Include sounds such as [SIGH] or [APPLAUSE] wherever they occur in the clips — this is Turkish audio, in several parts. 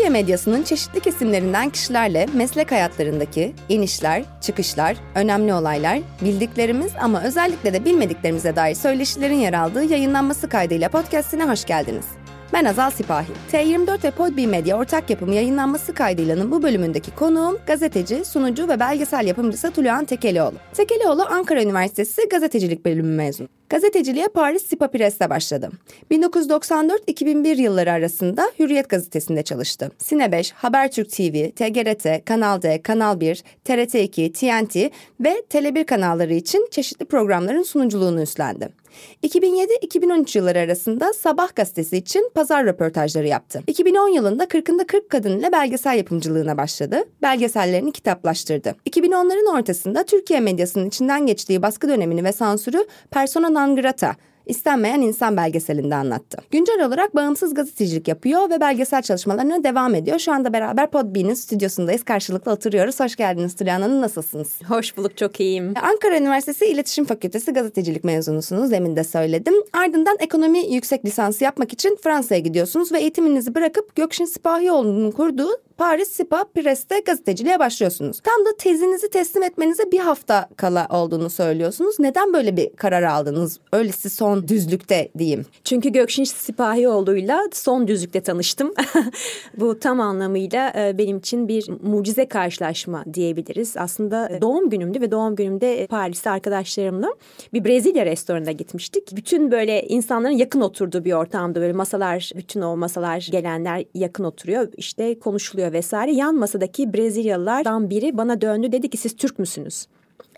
Türkiye medyasının çeşitli kesimlerinden kişilerle meslek hayatlarındaki inişler, çıkışlar, önemli olaylar, bildiklerimiz ama özellikle de bilmediklerimize dair söyleşilerin yer aldığı yayınlanması kaydıyla podcastine hoş geldiniz. Ben Azal Sipahi. T24 ve Podbi Medya ortak yapımı yayınlanması kaydıylanın bu bölümündeki konuğum gazeteci, sunucu ve belgesel yapımcısı Tuluhan Tekelioğlu. Tekelioğlu Ankara Üniversitesi gazetecilik bölümü mezunu. Gazeteciliğe Paris Sipa Press'te başladı. 1994-2001 yılları arasında Hürriyet gazetesinde çalıştı. Sine 5, Habertürk TV, TGRT, Kanal D, Kanal 1, TRT2, TNT ve Tele1 kanalları için çeşitli programların sunuculuğunu üstlendi. 2007-2013 yılları arasında Sabah gazetesi için pazar röportajları yaptı. 2010 yılında 40'ında 40 kadın ile belgesel yapımcılığına başladı. Belgesellerini kitaplaştırdı. 2010'ların ortasında Türkiye medyasının içinden geçtiği baskı dönemini ve sansürü persona non grata İstenmeyen İnsan belgeselinde anlattı. Güncel olarak bağımsız gazetecilik yapıyor ve belgesel çalışmalarına devam ediyor. Şu anda beraber Podbean'in stüdyosundayız. Karşılıklı oturuyoruz. Hoş geldiniz Tülyan Hanım. Nasılsınız? Hoş bulduk. Çok iyiyim. Ankara Üniversitesi İletişim Fakültesi gazetecilik mezunusunuz. Demin de söyledim. Ardından ekonomi yüksek lisansı yapmak için Fransa'ya gidiyorsunuz ve eğitiminizi bırakıp Gökşin Sipahioğlu'nun kurduğu Paris Sipa Press'te gazeteciliğe başlıyorsunuz. Tam da tezinizi teslim etmenize bir hafta kala olduğunu söylüyorsunuz. Neden böyle bir karar aldınız? Öylesi son düzlükte diyeyim. Çünkü Gökşin Sipahioğlu'yla son düzlükte tanıştım. [LAUGHS] Bu tam anlamıyla e, benim için bir mucize karşılaşma diyebiliriz. Aslında doğum günümdü ve doğum günümde Paris'te arkadaşlarımla bir Brezilya restoranına gitmiştik. Bütün böyle insanların yakın oturduğu bir ortamda böyle masalar, bütün o masalar gelenler yakın oturuyor. İşte konuşuluyor vesaire. Yan masadaki Brezilyalılardan biri bana döndü dedi ki siz Türk müsünüz?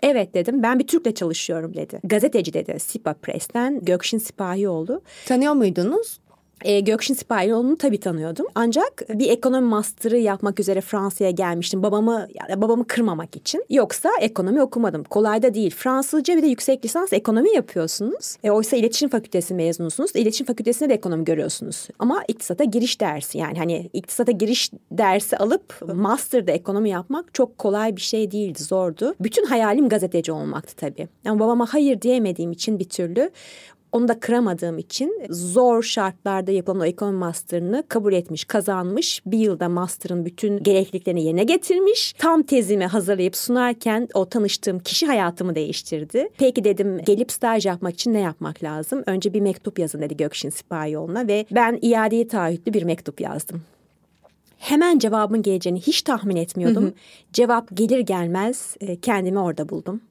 Evet dedim ben bir Türk'le çalışıyorum dedi. Gazeteci dedi Sipa Press'ten Gökşin Sipahioğlu. Tanıyor muydunuz? E, Gökşin Sipahioğlu'nu tabii tanıyordum. Ancak bir ekonomi master'ı yapmak üzere Fransa'ya gelmiştim. Babamı yani babamı kırmamak için. Yoksa ekonomi okumadım. Kolay da değil. Fransızca bir de yüksek lisans ekonomi yapıyorsunuz. E, oysa iletişim fakültesi mezunusunuz. İletişim fakültesinde de ekonomi görüyorsunuz. Ama iktisata giriş dersi yani hani iktisata giriş dersi alıp master'da ekonomi yapmak çok kolay bir şey değildi. Zordu. Bütün hayalim gazeteci olmaktı tabii. Ama babama hayır diyemediğim için bir türlü onu da kıramadığım için zor şartlarda yapılan o ekonomi master'ını kabul etmiş, kazanmış. Bir yılda master'ın bütün gerekliliklerini yerine getirmiş. Tam tezimi hazırlayıp sunarken o tanıştığım kişi hayatımı değiştirdi. Peki dedim gelip staj yapmak için ne yapmak lazım? Önce bir mektup yazın dedi Gökşin Sipahioğlu'na ve ben iadeye taahhütlü bir mektup yazdım hemen cevabın geleceğini hiç tahmin etmiyordum. Hı hı. Cevap gelir gelmez e, kendimi orada buldum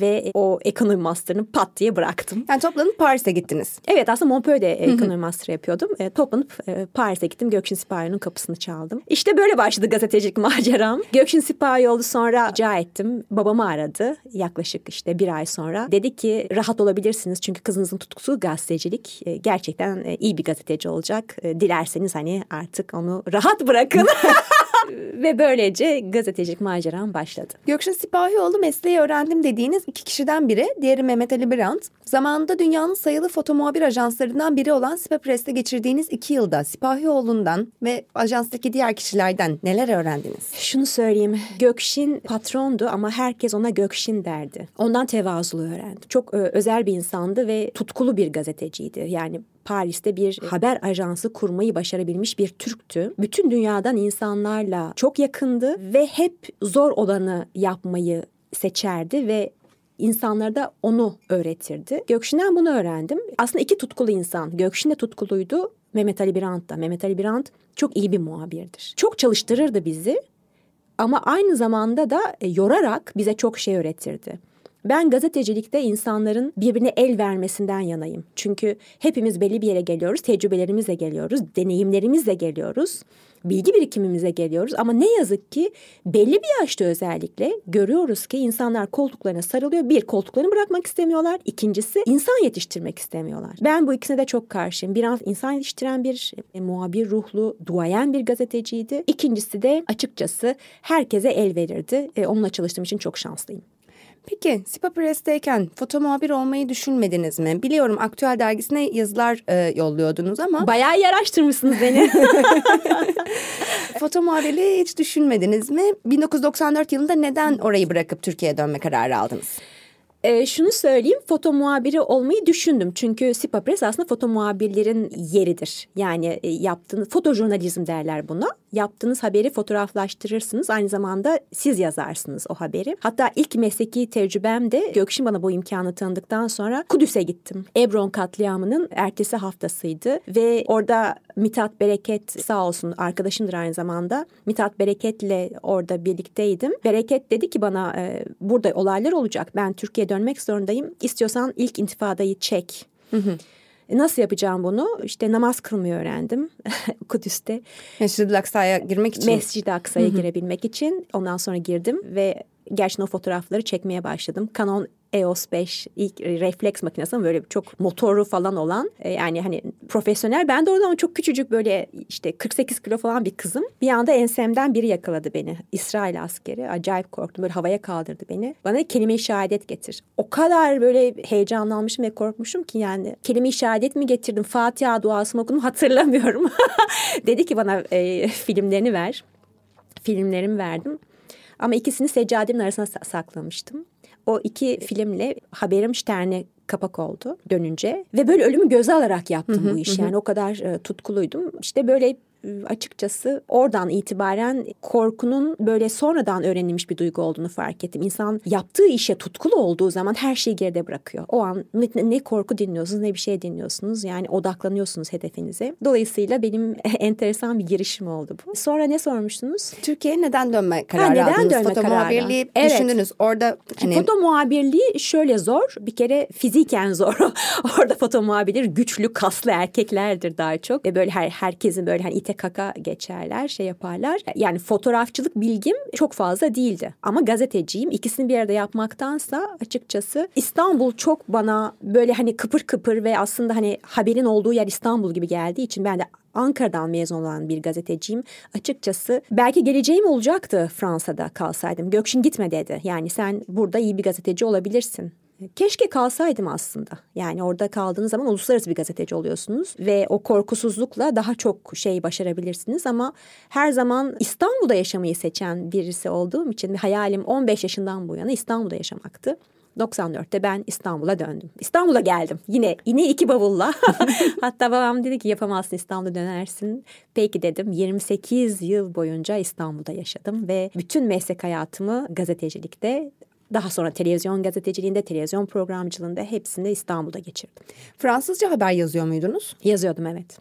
ve o ekonomi master'ını pat diye bıraktım. Yani toplanıp Paris'e gittiniz. Evet aslında Montpellier'de ekonomi master yapıyordum. E, toplanıp e, Paris'e gittim. Gökşin Sipahioğlu'nun kapısını çaldım. İşte böyle başladı gazetecilik [LAUGHS] maceram. Gökşin Sipahioğlu sonra rica ettim. Babamı aradı yaklaşık işte bir ay sonra. Dedi ki rahat olabilirsiniz çünkü kızınızın tutkusu gazetecilik. E, gerçekten e, iyi bir gazeteci olacak. E, dilerseniz hani artık onu rahat bırakın. [LAUGHS] Ve böylece gazetecilik maceram başladı. Gökşin Sipahioğlu mesleği öğrendim dediğiniz iki kişiden biri. Diğeri Mehmet Ali Brandt. Zamanında dünyanın sayılı foto muhabir ajanslarından biri olan Sipa Press'te geçirdiğiniz iki yılda Sipahioğlu'ndan ve ajanstaki diğer kişilerden neler öğrendiniz? Şunu söyleyeyim. Gökşin patrondu ama herkes ona Gökşin derdi. Ondan tevazulu öğrendi. Çok e, özel bir insandı ve tutkulu bir gazeteciydi. Yani Paris'te bir haber ajansı kurmayı başarabilmiş bir Türktü. Bütün dünyadan insanlarla çok yakındı ve hep zor olanı yapmayı seçerdi ve insanlara da onu öğretirdi. Gökşin'den bunu öğrendim. Aslında iki tutkulu insan. Gökşin de tutkuluydu. Mehmet Ali Birant da. Mehmet Ali Birant çok iyi bir muhabirdir. Çok çalıştırırdı bizi ama aynı zamanda da e, yorarak bize çok şey öğretirdi. Ben gazetecilikte insanların birbirine el vermesinden yanayım. Çünkü hepimiz belli bir yere geliyoruz, tecrübelerimizle geliyoruz, deneyimlerimizle geliyoruz, bilgi birikimimize geliyoruz. Ama ne yazık ki belli bir yaşta özellikle görüyoruz ki insanlar koltuklarına sarılıyor. Bir, koltuklarını bırakmak istemiyorlar. İkincisi, insan yetiştirmek istemiyorlar. Ben bu ikisine de çok karşıyım. Biraz insan yetiştiren bir e, muhabir ruhlu, duayen bir gazeteciydi. İkincisi de açıkçası herkese el verirdi. E, onunla çalıştığım için çok şanslıyım. Peki Sipa Press'teyken foto muhabir olmayı düşünmediniz mi? Biliyorum Aktüel dergisine yazılar e, yolluyordunuz ama. Bayağı iyi araştırmışsınız beni. [LAUGHS] foto muhabirliği hiç düşünmediniz mi? 1994 yılında neden orayı bırakıp Türkiye'ye dönme kararı aldınız? E, şunu söyleyeyim foto muhabiri olmayı düşündüm. Çünkü Sipa Press aslında foto muhabirlerin yeridir. Yani e, yaptığın fotojurnalizm derler buna. Yaptığınız haberi fotoğraflaştırırsınız. Aynı zamanda siz yazarsınız o haberi. Hatta ilk mesleki tecrübem de Gökşin bana bu imkanı tanıdıktan sonra Kudüs'e gittim. Ebron katliamının ertesi haftasıydı ve orada Mithat Bereket sağ olsun arkadaşımdır aynı zamanda. Mithat Bereket'le orada birlikteydim. Bereket dedi ki bana e, burada olaylar olacak. Ben Türkiye'ye dönmek zorundayım. İstiyorsan ilk intifadayı çek. Hı hı. E, nasıl yapacağım bunu? İşte namaz kılmayı öğrendim [LAUGHS] Kudüs'te. Mescid-i Aksa'ya girmek için. Mescid-i Aksa'ya girebilmek için. Ondan sonra girdim ve gerçekten o fotoğrafları çekmeye başladım. Canon EOS 5 ilk refleks makinesi ama böyle çok motoru falan olan e, yani hani profesyonel. Ben de orada ama çok küçücük böyle işte 48 kilo falan bir kızım. Bir anda ensemden biri yakaladı beni. İsrail askeri. Acayip korktum. Böyle havaya kaldırdı beni. Bana kelime-i şehadet getir. O kadar böyle heyecanlanmışım ve korkmuşum ki yani kelime-i şehadet mi getirdim? Fatiha duasını okudum hatırlamıyorum. [LAUGHS] Dedi ki bana e, filmlerini ver. Filmlerimi verdim. Ama ikisini seccadenin arasına saklamıştım. O iki filmle Haberim Stern'e kapak oldu dönünce ve böyle ölümü göze alarak yaptım hı hı, bu işi. Hı. Yani o kadar e, tutkuluydum. İşte böyle açıkçası oradan itibaren korkunun böyle sonradan öğrenilmiş bir duygu olduğunu fark ettim. İnsan yaptığı işe tutkulu olduğu zaman her şeyi geride bırakıyor. O an ne, ne korku dinliyorsunuz ne bir şey dinliyorsunuz. Yani odaklanıyorsunuz hedefinize. Dolayısıyla benim [LAUGHS] enteresan bir girişim oldu bu. Sonra ne sormuştunuz? Türkiye'ye neden dönme kararı ha, neden aldınız? Dönme foto muhabirliği evet. düşündünüz. Orada hani... Foto muhabirliği şöyle zor. Bir kere fiziken zor. [LAUGHS] Orada foto muhabirleri güçlü, kaslı erkeklerdir daha çok. Ve böyle her herkesin böyle hani ite kaka geçerler, şey yaparlar. Yani fotoğrafçılık bilgim çok fazla değildi. Ama gazeteciyim. İkisini bir arada yapmaktansa açıkçası İstanbul çok bana böyle hani kıpır kıpır ve aslında hani haberin olduğu yer İstanbul gibi geldiği için ben de Ankara'dan mezun olan bir gazeteciyim. Açıkçası belki geleceğim olacaktı Fransa'da kalsaydım. Gökşin gitme dedi. Yani sen burada iyi bir gazeteci olabilirsin. Keşke kalsaydım aslında. Yani orada kaldığınız zaman uluslararası bir gazeteci oluyorsunuz ve o korkusuzlukla daha çok şey başarabilirsiniz ama her zaman İstanbul'da yaşamayı seçen birisi olduğum için hayalim 15 yaşından bu yana İstanbul'da yaşamaktı. 94'te ben İstanbul'a döndüm. İstanbul'a geldim. Yine yine iki bavulla. [LAUGHS] Hatta babam dedi ki yapamazsın İstanbul'a dönersin. Peki dedim. 28 yıl boyunca İstanbul'da yaşadım ve bütün meslek hayatımı gazetecilikte daha sonra televizyon gazeteciliğinde, televizyon programcılığında hepsinde İstanbul'da geçirdim. Fransızca haber yazıyor muydunuz? Yazıyordum evet.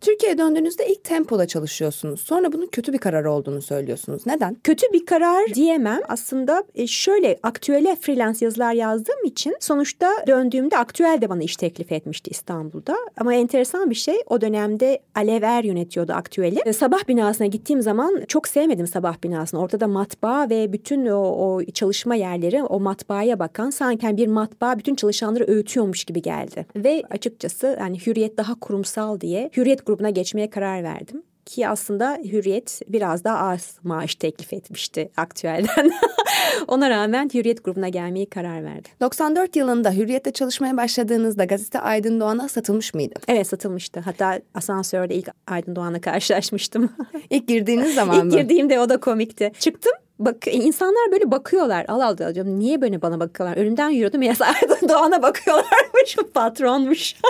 Türkiye'ye döndüğünüzde ilk tempoda çalışıyorsunuz. Sonra bunun kötü bir karar olduğunu söylüyorsunuz. Neden? Kötü bir karar diyemem. Aslında e, şöyle aktüele freelance yazılar yazdığım için sonuçta döndüğümde aktüel de bana iş teklif etmişti İstanbul'da. Ama enteresan bir şey o dönemde Alev Er yönetiyordu aktüeli. E, sabah binasına gittiğim zaman çok sevmedim sabah binasını. Ortada matbaa ve bütün o, o çalışma yerleri o matbaaya bakan sanki bir matbaa bütün çalışanları öğütüyormuş gibi geldi. Ve açıkçası yani hürriyet daha kurumsal diye hürriyet grubuna geçmeye karar verdim ki aslında Hürriyet biraz daha az maaş teklif etmişti aktüelden. [LAUGHS] Ona rağmen Hürriyet grubuna gelmeyi karar verdim. 94 yılında Hürriyet'te çalışmaya başladığınızda gazete Aydın Doğan'a satılmış mıydı? Evet satılmıştı. Hatta asansörde ilk Aydın Doğan'la karşılaşmıştım. İlk girdiğiniz zaman [LAUGHS] mı? İlk girdiğimde o da komikti. Çıktım bak insanlar böyle bakıyorlar. Al al diyorum. Niye böyle bana bakıyorlar? Önümden yürüyordum. Aydın [LAUGHS] Doğan'a bakıyorlarmış. [LAUGHS] Patronmuş. [LAUGHS]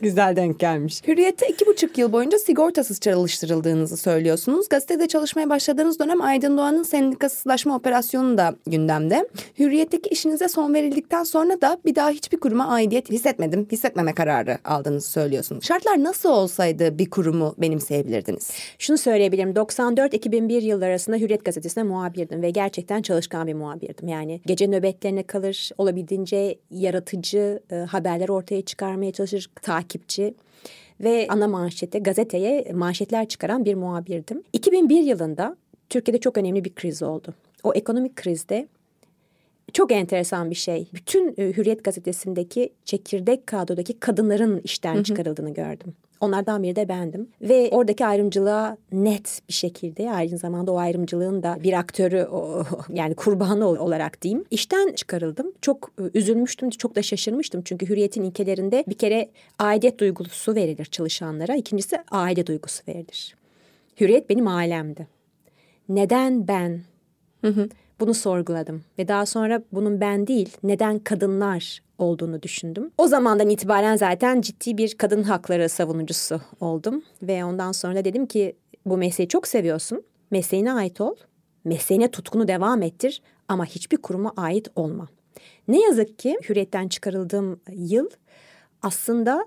Güzel denk gelmiş. Hürriyet'te iki buçuk yıl boyunca sigortasız çalıştırıldığınızı söylüyorsunuz. Gazetede çalışmaya başladığınız dönem Aydın Doğan'ın sendikasızlaşma operasyonu da gündemde. Hürriyet'teki işinize son verildikten sonra da bir daha hiçbir kuruma aidiyet hissetmedim, hissetmeme kararı aldığınızı söylüyorsunuz. Şartlar nasıl olsaydı bir kurumu benimseyebilirdiniz? Şunu söyleyebilirim. 94-2001 yıllar arasında Hürriyet gazetesine muhabirdim ve gerçekten çalışkan bir muhabirdim. Yani gece nöbetlerine kalır, olabildiğince yaratıcı e, haberler ortaya çıkarmaya çalışır, takip takipçi ve ana manşete, gazeteye manşetler çıkaran bir muhabirdim. 2001 yılında Türkiye'de çok önemli bir kriz oldu. O ekonomik krizde çok enteresan bir şey. Bütün e, Hürriyet gazetesindeki çekirdek kadrodaki kadınların işten çıkarıldığını gördüm. Onlardan biri de bendim. Ve oradaki ayrımcılığa net bir şekilde aynı zamanda o ayrımcılığın da bir aktörü [LAUGHS] yani kurbanı olarak diyeyim. işten çıkarıldım. Çok e, üzülmüştüm, çok da şaşırmıştım. Çünkü hürriyetin ilkelerinde bir kere aidiyet duygusu verilir çalışanlara. İkincisi aile duygusu verilir. Hürriyet benim ailemdi. Neden ben? Hı hı. Bunu sorguladım ve daha sonra bunun ben değil, neden kadınlar olduğunu düşündüm. O zamandan itibaren zaten ciddi bir kadın hakları savunucusu oldum ve ondan sonra dedim ki bu mesleği çok seviyorsun. Mesleğine ait ol. Mesleğine tutkunu devam ettir ama hiçbir kuruma ait olma. Ne yazık ki hürriyetten çıkarıldığım yıl aslında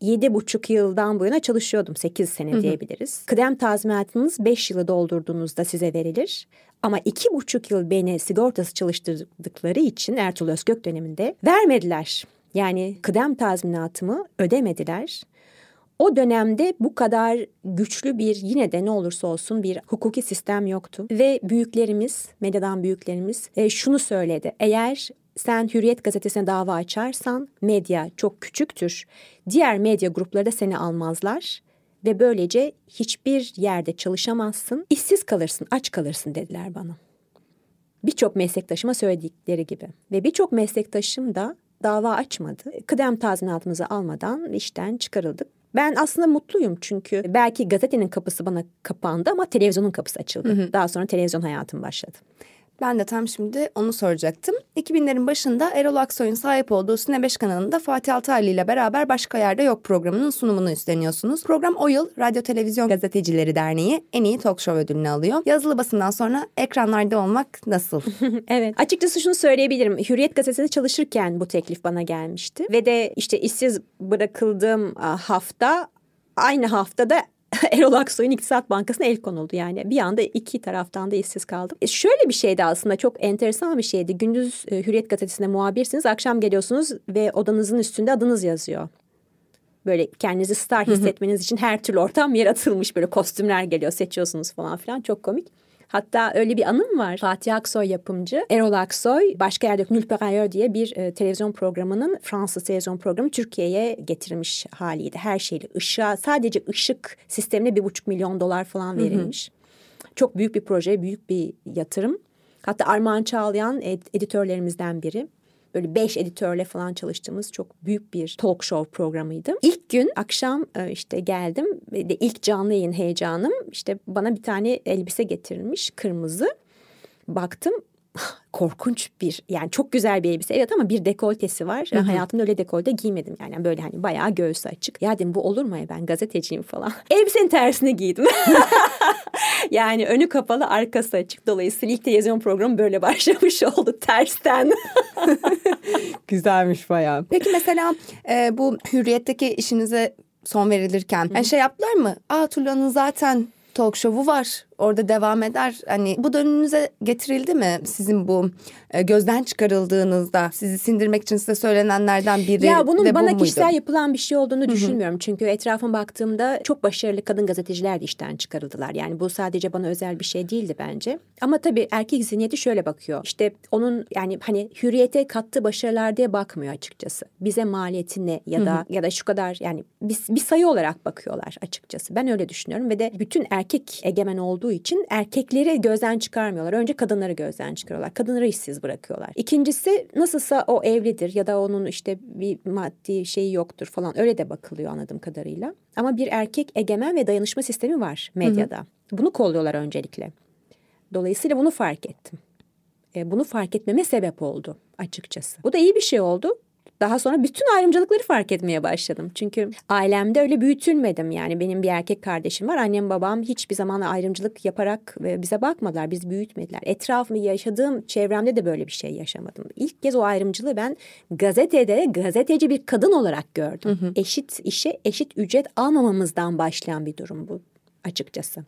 yedi buçuk yıldan bu yana çalışıyordum. Sekiz sene diyebiliriz. Kıdem tazminatınız beş yılı doldurduğunuzda size verilir. Ama iki buçuk yıl beni sigortası çalıştırdıkları için Ertuğrul Özgök döneminde vermediler. Yani kıdem tazminatımı ödemediler. O dönemde bu kadar güçlü bir yine de ne olursa olsun bir hukuki sistem yoktu. Ve büyüklerimiz, medyadan büyüklerimiz e, şunu söyledi. Eğer sen Hürriyet gazetesine dava açarsan medya çok küçüktür. Diğer medya grupları da seni almazlar ve böylece hiçbir yerde çalışamazsın, işsiz kalırsın, aç kalırsın dediler bana. Birçok meslektaşıma söyledikleri gibi ve birçok meslektaşım da dava açmadı. Kıdem tazminatımızı almadan işten çıkarıldık. Ben aslında mutluyum çünkü belki gazetenin kapısı bana kapandı ama televizyonun kapısı açıldı. Hı hı. Daha sonra televizyon hayatım başladı. Ben de tam şimdi onu soracaktım. 2000'lerin başında Erol Aksoy'un sahip olduğu Sine 5 kanalında Fatih Altaylı ile beraber Başka Yerde Yok programının sunumunu üstleniyorsunuz. Program o yıl Radyo Televizyon Gazetecileri Derneği en iyi talk show ödülünü alıyor. Yazılı basından sonra ekranlarda olmak nasıl? [LAUGHS] evet. Açıkçası şunu söyleyebilirim. Hürriyet gazetesinde çalışırken bu teklif bana gelmişti. Ve de işte işsiz bırakıldığım hafta aynı haftada [LAUGHS] Erol Aksoy'un İktisat Bankası'na el konuldu. Yani bir anda iki taraftan da işsiz kaldım. E şöyle bir şeydi aslında çok enteresan bir şeydi. Gündüz e, Hürriyet Gazetesi'nde muhabirsiniz. Akşam geliyorsunuz ve odanızın üstünde adınız yazıyor. Böyle kendinizi star hissetmeniz için her türlü ortam yaratılmış. Böyle kostümler geliyor seçiyorsunuz falan filan. Çok komik. Hatta öyle bir anım var. Fatih Aksoy yapımcı. Erol Aksoy başka yerde Nülper diye bir e, televizyon programının Fransız televizyon programı Türkiye'ye getirmiş haliydi. Her şeyle ışığa sadece ışık sistemine bir buçuk milyon dolar falan verilmiş. Hı hı. Çok büyük bir proje, büyük bir yatırım. Hatta Armağan Çağlayan editörlerimizden biri böyle beş editörle falan çalıştığımız çok büyük bir talk show programıydı. İlk gün akşam e, işte geldim ve de ilk canlı yayın heyecanım işte bana bir tane elbise getirilmiş kırmızı. Baktım [LAUGHS] korkunç bir yani çok güzel bir elbise evet ama bir dekoltesi var. Hı hı. Hayatımda öyle dekolte giymedim yani böyle hani bayağı göğsü açık. Ya dedim bu olur mu ya ben gazeteciyim falan. [LAUGHS] Elbisenin tersine giydim. [LAUGHS] yani önü kapalı arkası açık. Dolayısıyla ilk televizyon programı böyle başlamış oldu tersten. Güzelmiş bayağı. Peki mesela e, bu hürriyetteki işinize son verilirken yani şey yaptılar mı? Aa Tulan'ın zaten talk show'u var orada devam eder. Hani bu dönünüze getirildi mi sizin bu e, gözden çıkarıldığınızda sizi sindirmek için size söylenenlerden biri Ya bunun de bana bu kişisel muydu? yapılan bir şey olduğunu Hı-hı. düşünmüyorum. Çünkü etrafıma baktığımda çok başarılı kadın gazeteciler de işten çıkarıldılar. Yani bu sadece bana özel bir şey değildi bence. Ama tabii erkek zihniyeti şöyle bakıyor. İşte onun yani hani hürriyete kattığı başarılar diye bakmıyor açıkçası. Bize maliyeti ne ya da Hı-hı. ya da şu kadar yani bir, bir sayı olarak bakıyorlar açıkçası. Ben öyle düşünüyorum ve de bütün erkek egemen olduğu olduğu için erkekleri gözden çıkarmıyorlar. Önce kadınları gözden çıkarıyorlar. Kadınları işsiz bırakıyorlar. İkincisi nasılsa o evlidir ya da onun işte bir maddi şeyi yoktur falan öyle de bakılıyor anladığım kadarıyla. Ama bir erkek egemen ve dayanışma sistemi var medyada. Hı hı. Bunu kolluyorlar öncelikle. Dolayısıyla bunu fark ettim. E, bunu fark etmeme sebep oldu açıkçası. Bu da iyi bir şey oldu. Daha sonra bütün ayrımcılıkları fark etmeye başladım. Çünkü ailemde öyle büyütülmedim. Yani benim bir erkek kardeşim var. Annem babam hiçbir zaman ayrımcılık yaparak bize bakmadılar. Biz büyütmediler. Etrafımı yaşadığım çevremde de böyle bir şey yaşamadım. İlk kez o ayrımcılığı ben gazetede gazeteci bir kadın olarak gördüm. Hı hı. Eşit işe eşit ücret almamamızdan başlayan bir durum bu açıkçası.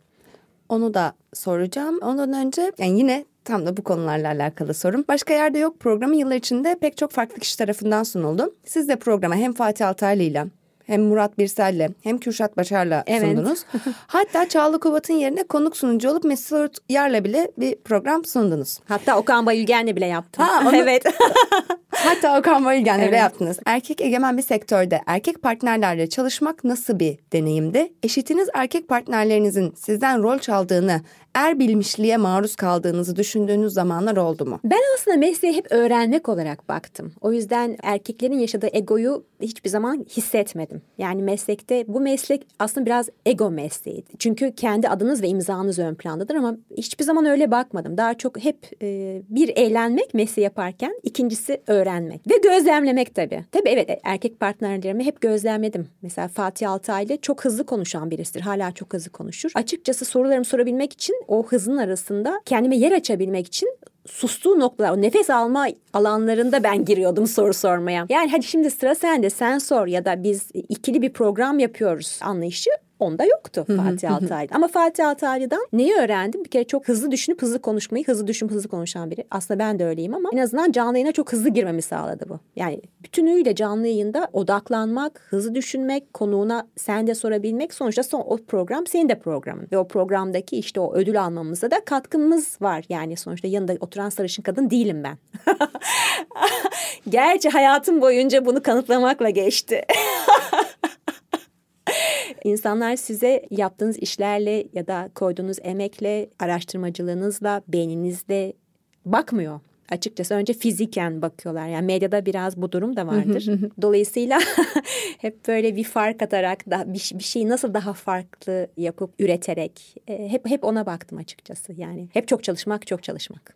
Onu da soracağım. Ondan önce yani yine Tam da bu konularla alakalı sorum. Başka yerde yok programı yıllar içinde pek çok farklı kişi tarafından sunuldu. Siz de programa hem Fatih Altaylı ile hem Murat Birsel'le hem Kürşat Başar'la evet. sundunuz. [LAUGHS] Hatta Çağla Kubat'ın yerine konuk sunucu olup Mesut Yar'la bile bir program sundunuz. Hatta Okan Bayülgen'le bile yaptım. Ha, onu... [LAUGHS] evet. [LAUGHS] Hatta Okan Bayülgen'le evet. bile yaptınız. Erkek egemen bir sektörde erkek partnerlerle çalışmak nasıl bir deneyimdi? Eşitiniz erkek partnerlerinizin sizden rol çaldığını er bilmişliğe maruz kaldığınızı düşündüğünüz zamanlar oldu mu? Ben aslında mesleğe hep öğrenmek olarak baktım. O yüzden erkeklerin yaşadığı egoyu hiçbir zaman hissetmedim. Yani meslekte bu meslek aslında biraz ego mesleği. Çünkü kendi adınız ve imzanız ön plandadır ama hiçbir zaman öyle bakmadım. Daha çok hep e, bir eğlenmek mesleği yaparken, ikincisi öğrenmek ve gözlemlemek tabii. Tabii evet erkek partnerlerimi hep gözlemledim. Mesela Fatih Altaylı çok hızlı konuşan birisidir. Hala çok hızlı konuşur. Açıkçası sorularımı sorabilmek için o hızın arasında kendime yer açabilmek için sustuğu noktalar, o nefes alma alanlarında ben giriyordum soru sormaya. Yani hadi şimdi sıra sende sen sor ya da biz ikili bir program yapıyoruz anlayışı Onda yoktu Fatih Altaylı. Ama Fatih Altaylı'dan neyi öğrendim? Bir kere çok hızlı düşünüp hızlı konuşmayı, hızlı düşünüp hızlı konuşan biri. Aslında ben de öyleyim ama en azından canlı yayına çok hızlı girmemi sağladı bu. Yani bütünüyle canlı yayında odaklanmak, hızlı düşünmek, konuğuna sen de sorabilmek. Sonuçta son, o program senin de programın. Ve o programdaki işte o ödül almamızda da katkımız var. Yani sonuçta yanında oturan sarışın kadın değilim ben. [LAUGHS] Gerçi hayatım boyunca bunu kanıtlamakla geçti. [LAUGHS] [LAUGHS] İnsanlar size yaptığınız işlerle ya da koyduğunuz emekle, araştırmacılığınızla, beyninizle bakmıyor açıkçası önce fiziken bakıyorlar. Yani medyada biraz bu durum da vardır. Dolayısıyla [LAUGHS] hep böyle bir fark atarak da bir, bir şeyi nasıl daha farklı yapıp üreterek e, hep hep ona baktım açıkçası. Yani hep çok çalışmak, çok çalışmak.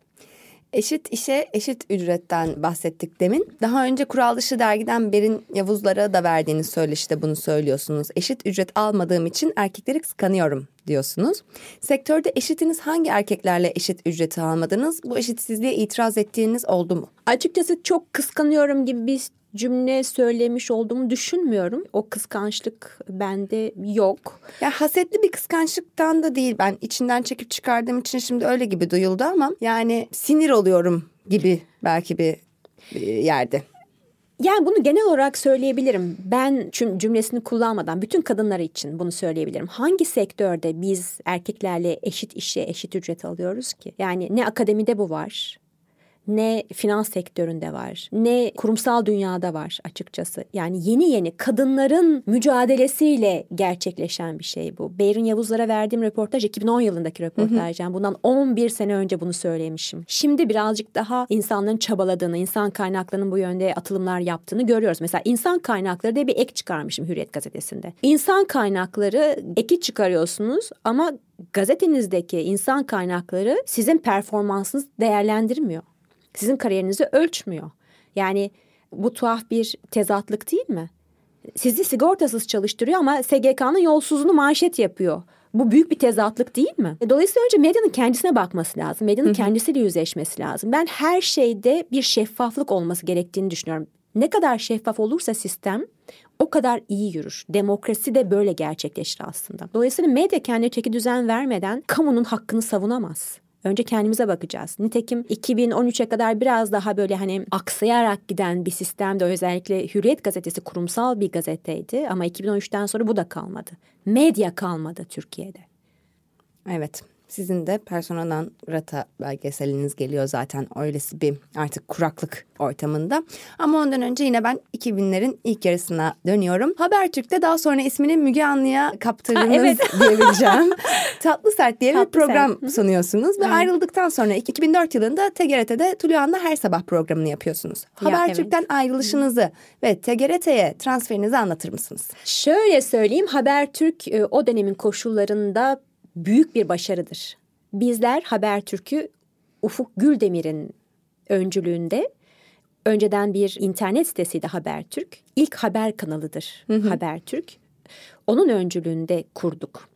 Eşit işe eşit ücretten bahsettik demin. Daha önce Kural Dışı dergiden Berin Yavuzlara da verdiğiniz söyleşide bunu söylüyorsunuz. Eşit ücret almadığım için erkekleri kıskanıyorum diyorsunuz. Sektörde eşitiniz hangi erkeklerle eşit ücreti almadınız? Bu eşitsizliğe itiraz ettiğiniz oldu mu? Açıkçası çok kıskanıyorum gibi bir cümle söylemiş olduğumu düşünmüyorum. O kıskançlık bende yok. Ya hasetli bir kıskançlıktan da değil. Ben içinden çekip çıkardığım için şimdi öyle gibi duyuldu ama yani sinir oluyorum gibi belki bir yerde. Yani bunu genel olarak söyleyebilirim. Ben cümlesini kullanmadan bütün kadınlar için bunu söyleyebilirim. Hangi sektörde biz erkeklerle eşit işe eşit ücret alıyoruz ki? Yani ne akademide bu var, ne finans sektöründe var, ne kurumsal dünyada var açıkçası. Yani yeni yeni kadınların mücadelesiyle gerçekleşen bir şey bu. Beyrin Yavuzlara verdiğim röportaj 2010 yılındaki röportaj. Yani bundan 11 sene önce bunu söylemişim. Şimdi birazcık daha insanların çabaladığını, insan kaynaklarının bu yönde atılımlar yaptığını görüyoruz. Mesela insan kaynakları diye bir ek çıkarmışım Hürriyet gazetesinde. İnsan kaynakları eki çıkarıyorsunuz ama gazetenizdeki insan kaynakları sizin performansınız değerlendirmiyor sizin kariyerinizi ölçmüyor. Yani bu tuhaf bir tezatlık değil mi? Sizi sigortasız çalıştırıyor ama SGK'nın yolsuzluğunu manşet yapıyor. Bu büyük bir tezatlık değil mi? Dolayısıyla önce medyanın kendisine bakması lazım. Medyanın kendisiyle yüzleşmesi lazım. Ben her şeyde bir şeffaflık olması gerektiğini düşünüyorum. Ne kadar şeffaf olursa sistem o kadar iyi yürür. Demokrasi de böyle gerçekleşir aslında. Dolayısıyla medya kendine çeki düzen vermeden kamunun hakkını savunamaz. Önce kendimize bakacağız. Nitekim 2013'e kadar biraz daha böyle hani aksayarak giden bir sistemde özellikle Hürriyet gazetesi kurumsal bir gazeteydi ama 2013'ten sonra bu da kalmadı. Medya kalmadı Türkiye'de. Evet. Sizin de Persona non grata belgeseliniz geliyor zaten öylesi bir artık kuraklık ortamında. Ama ondan önce yine ben 2000'lerin ilk yarısına dönüyorum. Habertürk'te daha sonra ismini Müge Anlı'ya kaptırdınız evet. [LAUGHS] diyebileceğim. Tatlı Sert diye Tatlı bir program sert. sunuyorsunuz. Ve evet. ayrıldıktan sonra 2004 yılında TGRT'de Tuluyan'da her sabah programını yapıyorsunuz. Habertürk'ten evet. ayrılışınızı ve TGRT'ye transferinizi anlatır mısınız? Şöyle söyleyeyim Habertürk e, o dönemin koşullarında büyük bir başarıdır. Bizler Habertürk'ü Ufuk Güldemir'in öncülüğünde önceden bir internet sitesiydi Habertürk. İlk haber kanalıdır hı hı. Habertürk. Onun öncülüğünde kurduk.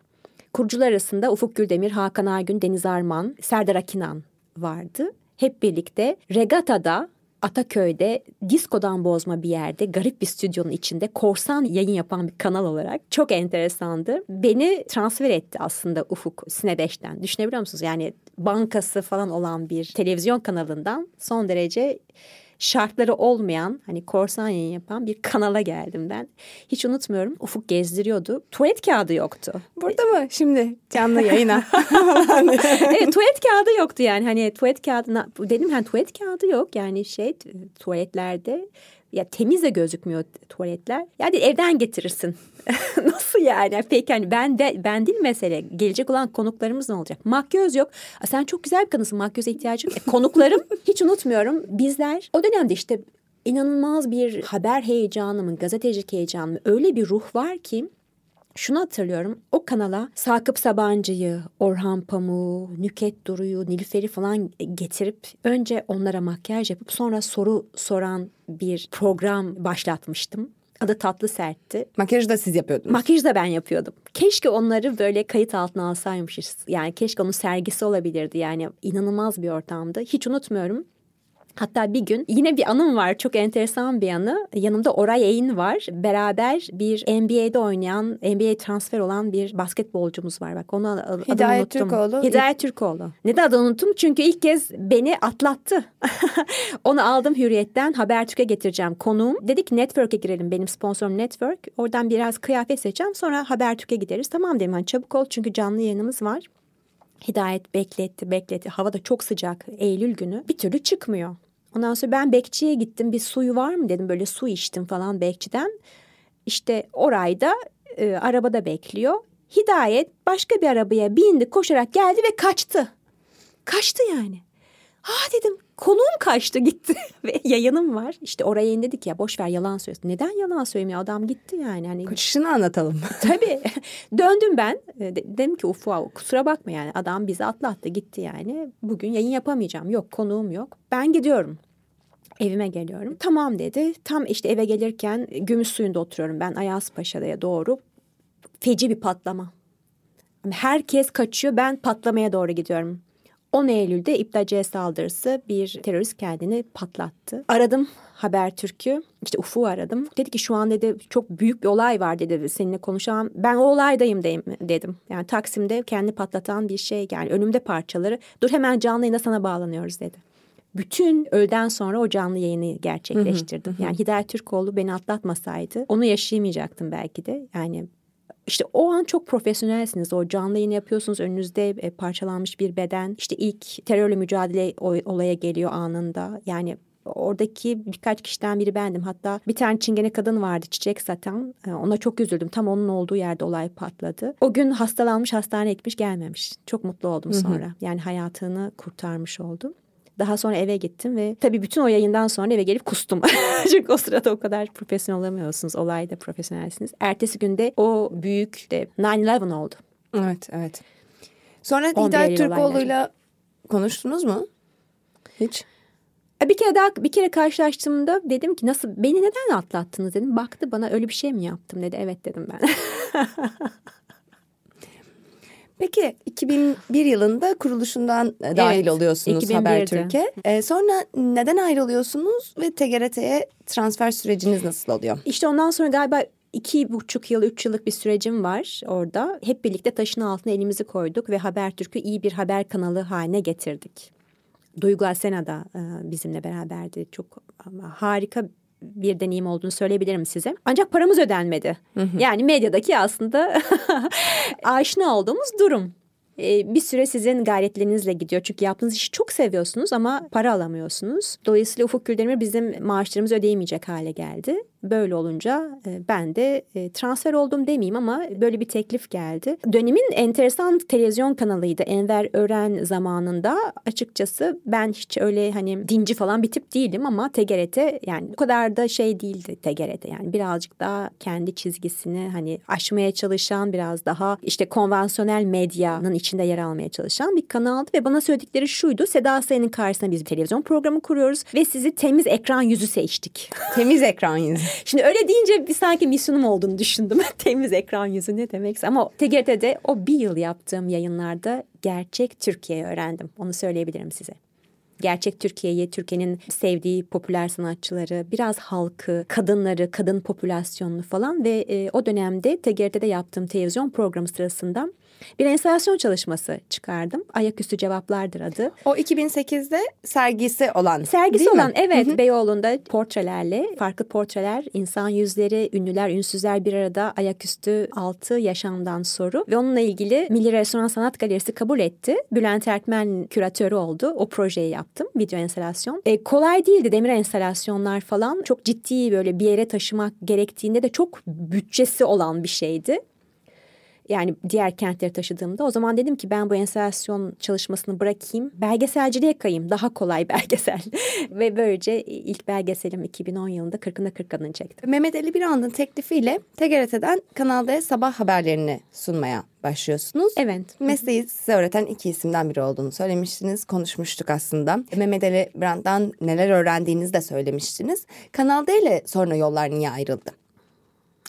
Kurucular arasında Ufuk Güldemir, Hakan Aygün, Deniz Arman, Serdar Akinan vardı. Hep birlikte Regata'da Ataköy'de diskodan bozma bir yerde garip bir stüdyonun içinde korsan yayın yapan bir kanal olarak çok enteresandı. Beni transfer etti aslında Ufuk Sinebeş'ten. Düşünebiliyor musunuz? Yani bankası falan olan bir televizyon kanalından son derece şartları olmayan hani korsan yayın yapan bir kanala geldim ben. Hiç unutmuyorum Ufuk gezdiriyordu. Tuvalet kağıdı yoktu. Burada mı şimdi canlı yayına? [LAUGHS] evet tuvalet kağıdı yoktu yani hani tuvalet kağıdına dedim hani tuvalet kağıdı yok yani şey tuvaletlerde ya temiz de gözükmüyor tuvaletler. Yani evden getirirsin. [LAUGHS] Nasıl yani? Peki hani ben de ben değil mesele. Gelecek olan konuklarımız ne olacak? Makyöz yok. A, sen çok güzel bir kadınsın. Makyoza ihtiyacın yok. E, konuklarım [LAUGHS] hiç unutmuyorum. Bizler o dönemde işte inanılmaz bir haber heyecanı mı, gazetecilik heyecanı mı öyle bir ruh var ki şunu hatırlıyorum. O kanala Sakıp Sabancı'yı, Orhan Pamuk'u, Nüket Duru'yu, Nilüfer'i falan getirip önce onlara makyaj yapıp sonra soru soran bir program başlatmıştım. Adı Tatlı Sert'ti. Makyajı da siz yapıyordunuz. Makyajı da ben yapıyordum. Keşke onları böyle kayıt altına alsaymışız. Yani keşke onun sergisi olabilirdi. Yani inanılmaz bir ortamdı. Hiç unutmuyorum. Hatta bir gün yine bir anım var çok enteresan bir anı. Yanımda Oray Eğin var. Beraber bir NBA'de oynayan, NBA transfer olan bir basketbolcumuz var. Bak onu adını Hidayet unuttum. Türkoğlu. Hidayet Türkoğlu. Neden adını unuttum? Çünkü ilk kez beni atlattı. [LAUGHS] onu aldım Hürriyet'ten Habertürk'e getireceğim konuğum. Dedik Network'e girelim benim sponsorum Network. Oradan biraz kıyafet seçeceğim sonra Habertürk'e gideriz. Tamam dedim hani çabuk ol çünkü canlı yayınımız var. Hidayet bekletti bekletti. Hava da çok sıcak Eylül günü. Bir türlü çıkmıyor. Ondan sonra ben bekçiye gittim. Bir suyu var mı dedim. Böyle su içtim falan bekçiden. İşte orayda e, arabada bekliyor. Hidayet başka bir arabaya bindi koşarak geldi ve kaçtı. Kaçtı yani. Ha dedim konuğum kaçtı gitti [LAUGHS] ve yayınım var. İşte oraya in dedik ya boş ver yalan söylüyorsun. Neden yalan söyleyeyim adam gitti yani. Hani Kaçışını anlatalım. [LAUGHS] Tabii. Döndüm ben. E, dedim ki Ufu kusura bakma yani adam bizi atlattı gitti yani. Bugün yayın yapamayacağım. Yok konuğum yok. Ben gidiyorum. Evime geliyorum. Tamam dedi. Tam işte eve gelirken gümüş suyunda oturuyorum ben Ayas Paşa'ya doğru. Feci bir patlama. Herkes kaçıyor ben patlamaya doğru gidiyorum. 10 Eylül'de İptaciye saldırısı bir terörist kendini patlattı. Aradım Habertürk'ü işte Ufuk'u aradım. Dedi ki şu an dedi çok büyük bir olay var dedi seninle konuşan. Ben o olaydayım dedim. Yani Taksim'de kendi patlatan bir şey yani önümde parçaları. Dur hemen canlı yayına sana bağlanıyoruz dedi. Bütün öğleden sonra o canlı yayını gerçekleştirdim. Yani Hidayet Türkoğlu beni atlatmasaydı onu yaşayamayacaktım belki de. Yani işte o an çok profesyonelsiniz. O canlı yayın yapıyorsunuz. Önünüzde e, parçalanmış bir beden. İşte ilk terörle mücadele olaya geliyor anında. Yani oradaki birkaç kişiden biri bendim. Hatta bir tane çingene kadın vardı çiçek satan. E, ona çok üzüldüm. Tam onun olduğu yerde olay patladı. O gün hastalanmış hastaneye gitmiş gelmemiş. Çok mutlu oldum sonra. Hı hı. Yani hayatını kurtarmış oldum. Daha sonra eve gittim ve tabii bütün o yayından sonra eve gelip kustum. [LAUGHS] Çünkü o sırada o kadar profesyonel olamıyorsunuz. Olayda profesyonelsiniz. Ertesi günde o büyük de 9-11 oldu. Evet, evet. Sonra Hidayet Türkoğlu'yla konuştunuz mu? Hiç. E, bir kere daha bir kere karşılaştığımda dedim ki nasıl beni neden atlattınız dedim. Baktı bana öyle bir şey mi yaptım dedi. Evet dedim ben. [LAUGHS] Peki 2001 yılında kuruluşundan e, dahil evet, oluyorsunuz Habertürk'e. Ee, sonra neden ayrılıyorsunuz ve TGRT'ye transfer süreciniz nasıl oluyor? İşte ondan sonra galiba iki buçuk yıl, üç yıllık bir sürecim var orada. Hep birlikte taşın altına elimizi koyduk ve Habertürk'ü iyi bir haber kanalı haline getirdik. Duygu Asena da e, bizimle beraberdi. Çok harika bir deneyim olduğunu söyleyebilirim size. Ancak paramız ödenmedi. Hı hı. Yani medyadaki aslında [LAUGHS] aşina olduğumuz durum. Ee, bir süre sizin gayretlerinizle gidiyor. Çünkü yaptığınız işi çok seviyorsunuz ama para alamıyorsunuz. Dolayısıyla Ufuk Güldemir bizim maaşlarımızı ödeyemeyecek hale geldi. Böyle olunca e, ben de e, transfer oldum demeyeyim ama böyle bir teklif geldi. Dönemin enteresan televizyon kanalıydı Enver Ören zamanında. Açıkçası ben hiç öyle hani dinci falan bir tip değilim ama TGRT yani o kadar da şey değildi TGRT. Yani birazcık daha kendi çizgisini hani aşmaya çalışan biraz daha işte konvansiyonel medyanın içinde yer almaya çalışan bir kanaldı ve bana söyledikleri şuydu. Seda Sayan'ın karşısına biz bir televizyon programı kuruyoruz ve sizi temiz ekran yüzü seçtik. temiz ekran yüzü. Şimdi öyle deyince bir sanki misyonum olduğunu düşündüm. [LAUGHS] Temiz ekran yüzü ne demekse. Ama TGRT'de o bir yıl yaptığım yayınlarda gerçek Türkiye'yi öğrendim. Onu söyleyebilirim size gerçek Türkiye'yi, Türkiye'nin sevdiği popüler sanatçıları, biraz halkı, kadınları, kadın popülasyonunu falan ve e, o dönemde TGRT'de yaptığım televizyon programı sırasında bir enstalasyon çalışması çıkardım. Ayaküstü cevaplardır adı. O 2008'de sergisi olan. Sergisi olan mi? evet Hı-hı. Beyoğlu'nda portrelerle farklı portreler, insan yüzleri, ünlüler, ünsüzler bir arada ayaküstü altı yaşamdan soru ve onunla ilgili Milli Restoran Sanat Galerisi kabul etti. Bülent Erkmen küratörü oldu. O projeyi yaptım. Video enstalasyon. E, kolay değildi demir enstalasyonlar falan. Çok ciddi böyle bir yere taşımak gerektiğinde de çok bütçesi olan bir şeydi. Yani diğer kentlere taşıdığımda o zaman dedim ki ben bu enstalasyon çalışmasını bırakayım. Belgeselciliğe kayayım. Daha kolay [LAUGHS] belgesel. Ve böylece ilk belgeselim 2010 yılında 40'ına 40 kadın çektim. Mehmet Ali Birand'ın teklifiyle TGRT'den Kanal D sabah haberlerini sunmaya başlıyorsunuz. Evet. Mesleği size öğreten iki isimden biri olduğunu söylemiştiniz. Konuşmuştuk aslında. Mehmet Ali Birand'dan neler öğrendiğinizi de söylemiştiniz. Kanal D ile sonra yollar niye ayrıldı?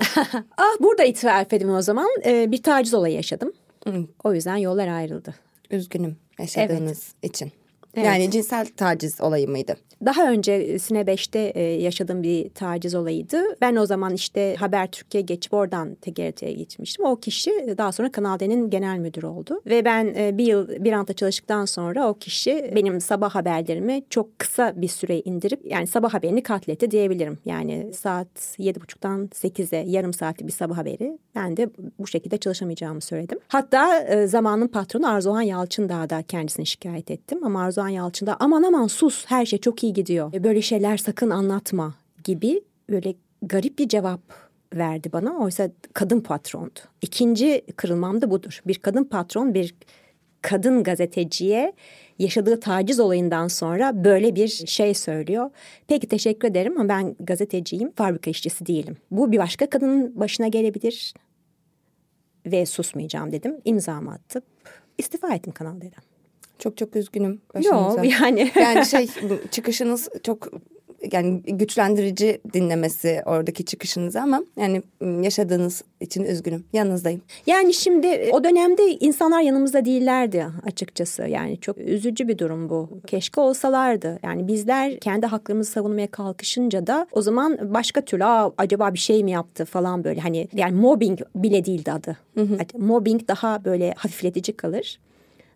[LAUGHS] ah burada itiraf edeyim o zaman. Ee, bir taciz olayı yaşadım. Hı. O yüzden yollar ayrıldı. Üzgünüm yaşadığınız evet. için. Evet. Yani cinsel taciz olayı mıydı? Daha önce e, Sine 5'te e, yaşadığım bir taciz olayıydı. Ben o zaman işte Haber Türkiye geçip oradan TGRT'ye gitmiştim. O kişi e, daha sonra Kanal D'nin genel müdürü oldu. Ve ben bir yıl bir anda çalıştıktan sonra o kişi benim sabah haberlerimi çok kısa bir süre indirip yani sabah haberini katletti diyebilirim. Yani saat yedi buçuktan sekize yarım saatlik bir sabah haberi. Ben de bu şekilde çalışamayacağımı söyledim. Hatta zamanın patronu Arzuhan Yalçın daha da kendisini şikayet ettim. Ama Arzuhan Yalçın da aman aman sus her şey çok iyi gidiyor. E, böyle şeyler sakın anlatma gibi böyle garip bir cevap verdi bana. Oysa kadın patrondu. İkinci kırılmam da budur. Bir kadın patron bir kadın gazeteciye yaşadığı taciz olayından sonra böyle bir şey söylüyor. Peki teşekkür ederim ama ben gazeteciyim, fabrika işçisi değilim. Bu bir başka kadının başına gelebilir ve susmayacağım dedim. İmzamı atıp istifa ettim Kanal D'den. Çok çok üzgünüm. Yok yani. [LAUGHS] yani şey çıkışınız çok yani güçlendirici dinlemesi oradaki çıkışınızı ama yani yaşadığınız için üzgünüm. Yanınızdayım. Yani şimdi e, o dönemde insanlar yanımızda değillerdi açıkçası. Yani çok üzücü bir durum bu. Keşke olsalardı. Yani bizler kendi haklarımızı savunmaya kalkışınca da o zaman başka türlü Aa, acaba bir şey mi yaptı falan böyle hani yani mobbing bile değildi adı. Hı hı. Mobbing daha böyle hafifletici kalır.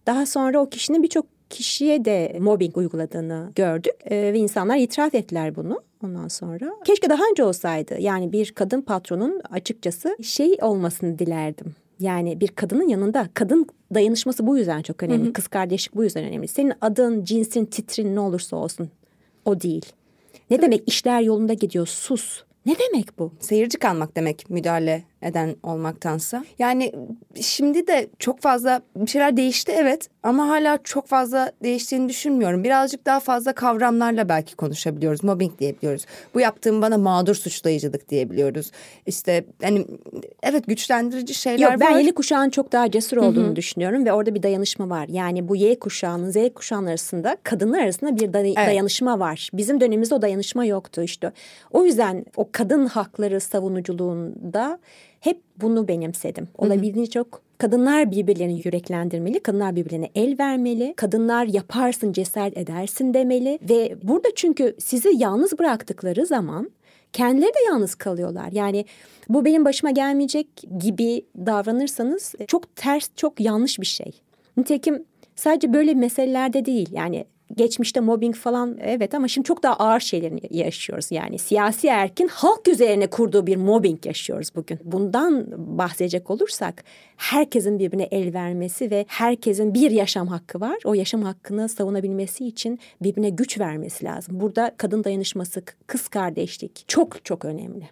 Daha sonra o kişinin birçok kişiye de mobbing uyguladığını gördük ee, ve insanlar itiraf ettiler bunu ondan sonra. Keşke daha önce olsaydı yani bir kadın patronun açıkçası şey olmasını dilerdim. Yani bir kadının yanında kadın dayanışması bu yüzden çok önemli. Hı hı. Kız kardeşlik bu yüzden önemli. Senin adın, cinsin, titrin ne olursa olsun o değil. Ne Tabii. demek işler yolunda gidiyor sus. Ne demek bu? Seyirci kalmak demek müdahale eden olmaktansa. Yani şimdi de çok fazla bir şeyler değişti evet ama hala çok fazla değiştiğini düşünmüyorum. Birazcık daha fazla kavramlarla belki konuşabiliyoruz. Mobbing diyebiliyoruz. Bu yaptığım bana mağdur suçlayıcılık diyebiliyoruz. İşte hani evet güçlendirici şeyler Yok, ben var. Ben yeni kuşağın çok daha cesur olduğunu Hı-hı. düşünüyorum ve orada bir dayanışma var. Yani bu Y kuşağının Z kuşağının arasında kadınlar arasında bir day- evet. dayanışma var. Bizim dönemimizde o dayanışma yoktu işte. O yüzden o kadın hakları savunuculuğunda hep bunu benimsedim. Olabildiğince çok kadınlar birbirlerini yüreklendirmeli, kadınlar birbirlerine el vermeli, kadınlar yaparsın cesaret edersin demeli ve burada çünkü sizi yalnız bıraktıkları zaman kendileri de yalnız kalıyorlar. Yani bu benim başıma gelmeyecek gibi davranırsanız çok ters, çok yanlış bir şey. Nitekim sadece böyle meselelerde değil yani geçmişte mobbing falan evet ama şimdi çok daha ağır şeylerini yaşıyoruz. Yani siyasi erkin halk üzerine kurduğu bir mobbing yaşıyoruz bugün. Bundan bahsedecek olursak herkesin birbirine el vermesi ve herkesin bir yaşam hakkı var. O yaşam hakkını savunabilmesi için birbirine güç vermesi lazım. Burada kadın dayanışması, kız kardeşlik çok çok önemli.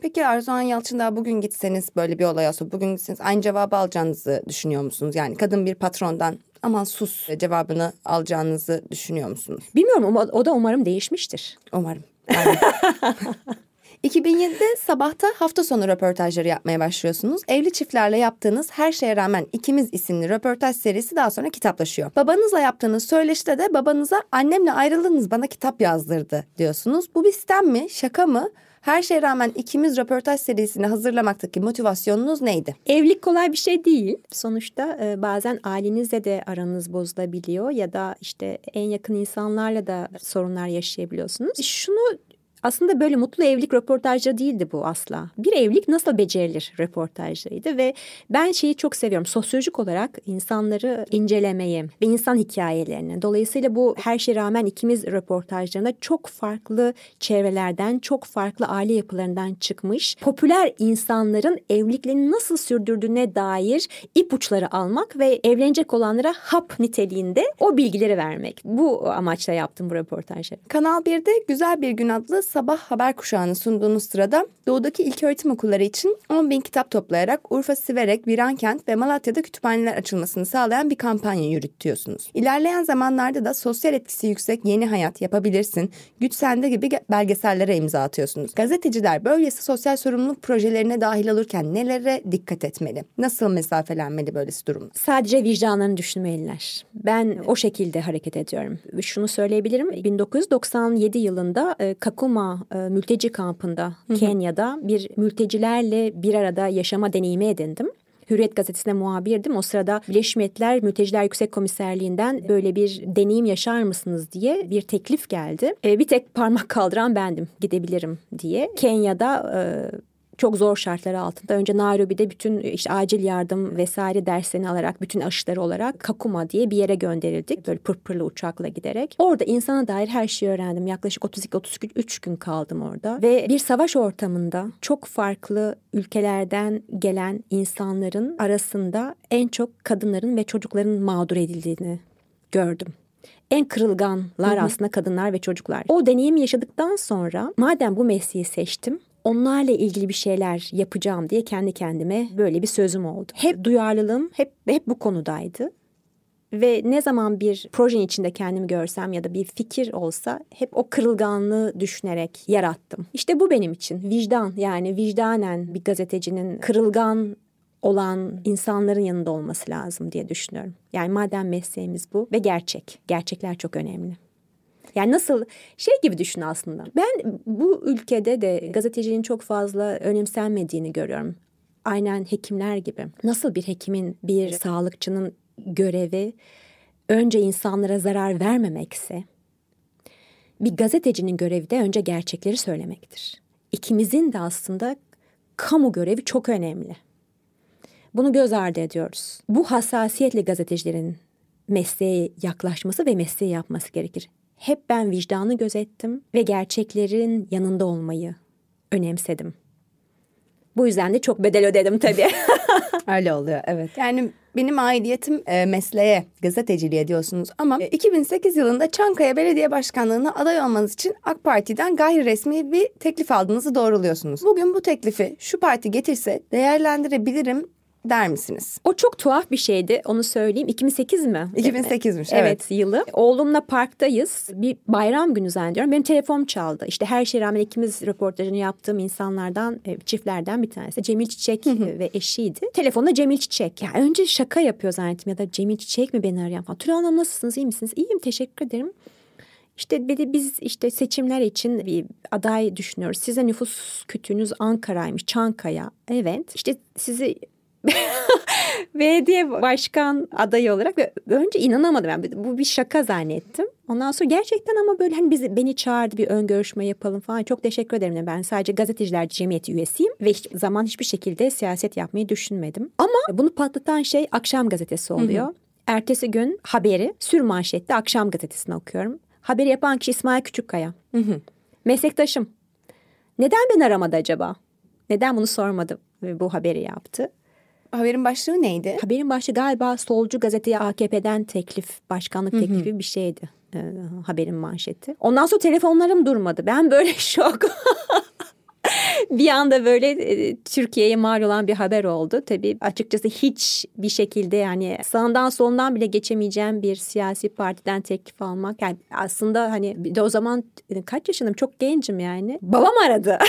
Peki Arzuhan Yalçın daha bugün gitseniz böyle bir olay olsa bugün gitseniz aynı cevabı alacağınızı düşünüyor musunuz? Yani kadın bir patrondan aman sus cevabını alacağınızı düşünüyor musunuz? Bilmiyorum ama o da umarım değişmiştir. Umarım. 2007'de [LAUGHS] sabahta hafta sonu röportajları yapmaya başlıyorsunuz. Evli çiftlerle yaptığınız Her Şeye Rağmen İkimiz isimli röportaj serisi daha sonra kitaplaşıyor. Babanızla yaptığınız söyleşte de babanıza annemle ayrıldınız bana kitap yazdırdı diyorsunuz. Bu bir sistem mi? Şaka mı? Her şeye rağmen ikimiz röportaj serisini hazırlamaktaki motivasyonunuz neydi? Evlilik kolay bir şey değil. Sonuçta e, bazen ailenizle de aranız bozulabiliyor ya da işte en yakın insanlarla da sorunlar yaşayabiliyorsunuz. Şunu aslında böyle mutlu evlilik röportajları değildi bu asla. Bir evlilik nasıl becerilir röportajlarıydı ve ben şeyi çok seviyorum. Sosyolojik olarak insanları incelemeyi ve insan hikayelerini. Dolayısıyla bu her şeye rağmen ikimiz röportajlarında çok farklı çevrelerden, çok farklı aile yapılarından çıkmış popüler insanların evliliklerini nasıl sürdürdüğüne dair ipuçları almak ve evlenecek olanlara hap niteliğinde o bilgileri vermek. Bu amaçla yaptım bu röportajları. Kanal 1'de Güzel Bir Gün adlı sabah haber kuşağını sunduğunuz sırada doğudaki ilköğretim okulları için 10 bin kitap toplayarak Urfa, Siverek, Virankent ve Malatya'da kütüphaneler açılmasını sağlayan bir kampanya yürütüyorsunuz. İlerleyen zamanlarda da sosyal etkisi yüksek yeni hayat yapabilirsin, güç sende gibi belgesellere imza atıyorsunuz. Gazeteciler böylesi sosyal sorumluluk projelerine dahil olurken nelere dikkat etmeli? Nasıl mesafelenmeli böylesi durumda? Sadece vicdanlarını düşünmeliler. Ben o şekilde hareket ediyorum. Şunu söyleyebilirim. 1997 yılında e, Kakuma e, mülteci kampında Kenya'da bir mültecilerle bir arada yaşama deneyimi edindim. Hürriyet gazetesine muhabirdim. O sırada Birleşmiş Milletler Mülteciler Yüksek Komiserliği'nden böyle bir deneyim yaşar mısınız diye bir teklif geldi. E, bir tek parmak kaldıran bendim gidebilirim diye. Kenya'da e, çok zor şartlar altında önce Nairobi'de bütün işte acil yardım vesaire derslerini alarak bütün aşıları olarak Kakuma diye bir yere gönderildik. Böyle pırpırlı uçakla giderek. Orada insana dair her şeyi öğrendim. Yaklaşık 32-33 gün kaldım orada. Ve bir savaş ortamında çok farklı ülkelerden gelen insanların arasında en çok kadınların ve çocukların mağdur edildiğini gördüm en kırılganlar aslında kadınlar ve çocuklar. O deneyimi yaşadıktan sonra madem bu mesleği seçtim onlarla ilgili bir şeyler yapacağım diye kendi kendime böyle bir sözüm oldu. Hep duyarlılığım hep hep bu konudaydı. Ve ne zaman bir projenin içinde kendimi görsem ya da bir fikir olsa hep o kırılganlığı düşünerek yarattım. İşte bu benim için vicdan yani vicdanen bir gazetecinin kırılgan olan insanların yanında olması lazım diye düşünüyorum. Yani madem mesleğimiz bu ve gerçek. Gerçekler çok önemli. Yani nasıl şey gibi düşün aslında. Ben bu ülkede de gazeteciliğin çok fazla önemsenmediğini görüyorum. Aynen hekimler gibi. Nasıl bir hekimin, bir sağlıkçının görevi önce insanlara zarar vermemekse bir gazetecinin görevi de önce gerçekleri söylemektir. İkimizin de aslında kamu görevi çok önemli. Bunu göz ardı ediyoruz. Bu hassasiyetle gazetecilerin mesleğe yaklaşması ve mesleği yapması gerekir. Hep ben vicdanı gözettim ve gerçeklerin yanında olmayı önemsedim. Bu yüzden de çok bedel ödedim tabii. [LAUGHS] [LAUGHS] Öyle oluyor evet. Yani benim aidiyetim e, mesleğe, gazeteciliğe diyorsunuz ama e, 2008 yılında Çankaya Belediye Başkanlığı'na aday olmanız için AK Parti'den gayri resmi bir teklif aldığınızı doğruluyorsunuz. Bugün bu teklifi şu parti getirse değerlendirebilirim der misiniz? O çok tuhaf bir şeydi onu söyleyeyim. 2008 mi? 2008'miş evet. evet. yılı. Oğlumla parktayız. Bir bayram günü zannediyorum. Benim telefonum çaldı. İşte her şeye rağmen ikimiz röportajını yaptığım insanlardan, e, çiftlerden bir tanesi. Cemil Çiçek ve eşiydi. Telefonda Cemil Çiçek. Yani önce şaka yapıyor zannettim ya da Cemil Çiçek mi beni arayan falan. Tülay Hanım nasılsınız iyi misiniz? İyiyim teşekkür ederim. İşte biz işte seçimler için bir aday düşünüyoruz. Size nüfus kütüğünüz Ankara'ymış, Çankaya. Evet. İşte sizi [LAUGHS] belediye başkan adayı olarak ve önce inanamadım yani bu bir şaka zannettim. Ondan sonra gerçekten ama böyle hani bizi beni çağırdı bir ön görüşme yapalım falan. Çok teşekkür ederim. Ben sadece gazeteciler cemiyeti üyesiyim ve hiç zaman hiçbir şekilde siyaset yapmayı düşünmedim. Ama bunu patlatan şey akşam gazetesi oluyor. Hı hı. Ertesi gün haberi sür manşette akşam gazetesini okuyorum. Haberi yapan kişi İsmail Küçükkaya. Hı hı. Meslektaşım. Neden ben aramadı acaba? Neden bunu sormadı bu haberi yaptı? Haberin başlığı neydi? Haberin başlığı galiba solcu gazeteye AKP'den teklif, başkanlık teklifi Hı-hı. bir şeydi. E, haberin manşeti. Ondan sonra telefonlarım durmadı. Ben böyle [LAUGHS] şok. bir anda böyle e, Türkiye'ye mal olan bir haber oldu. Tabii açıkçası hiç bir şekilde yani sağından solundan bile geçemeyeceğim bir siyasi partiden teklif almak. Yani aslında hani bir de o zaman e, kaç yaşındayım çok gencim yani. Babam aradı. [LAUGHS]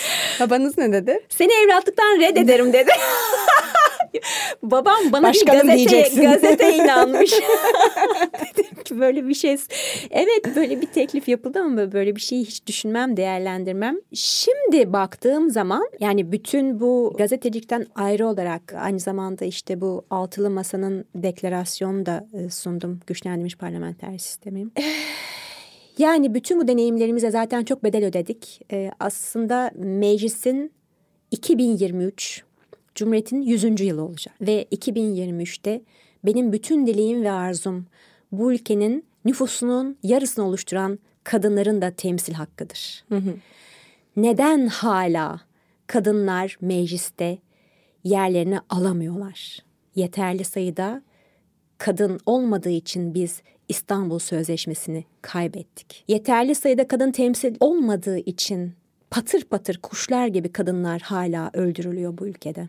[LAUGHS] Babanız ne dedi? Seni evlatlıktan reddederim dedi. [LAUGHS] Babam bana Başkanım bir gazete, gazete inanmış. [LAUGHS] Dedim ki böyle bir şey. Evet böyle bir teklif yapıldı ama böyle bir şeyi hiç düşünmem, değerlendirmem. Şimdi baktığım zaman yani bütün bu gazetecilikten ayrı olarak aynı zamanda işte bu altılı masanın deklarasyonu da e, sundum. Güçlendirilmiş parlamenter sistemi. Yani bütün bu deneyimlerimize zaten çok bedel ödedik. Ee, aslında meclisin 2023 Cumhuriyet'in 100. yılı olacak. Ve 2023'te benim bütün dileğim ve arzum bu ülkenin nüfusunun yarısını oluşturan kadınların da temsil hakkıdır. Hı hı. Neden hala kadınlar mecliste yerlerini alamıyorlar? Yeterli sayıda kadın olmadığı için biz İstanbul Sözleşmesi'ni kaybettik. Yeterli sayıda kadın temsil olmadığı için patır patır kuşlar gibi kadınlar hala öldürülüyor bu ülkede.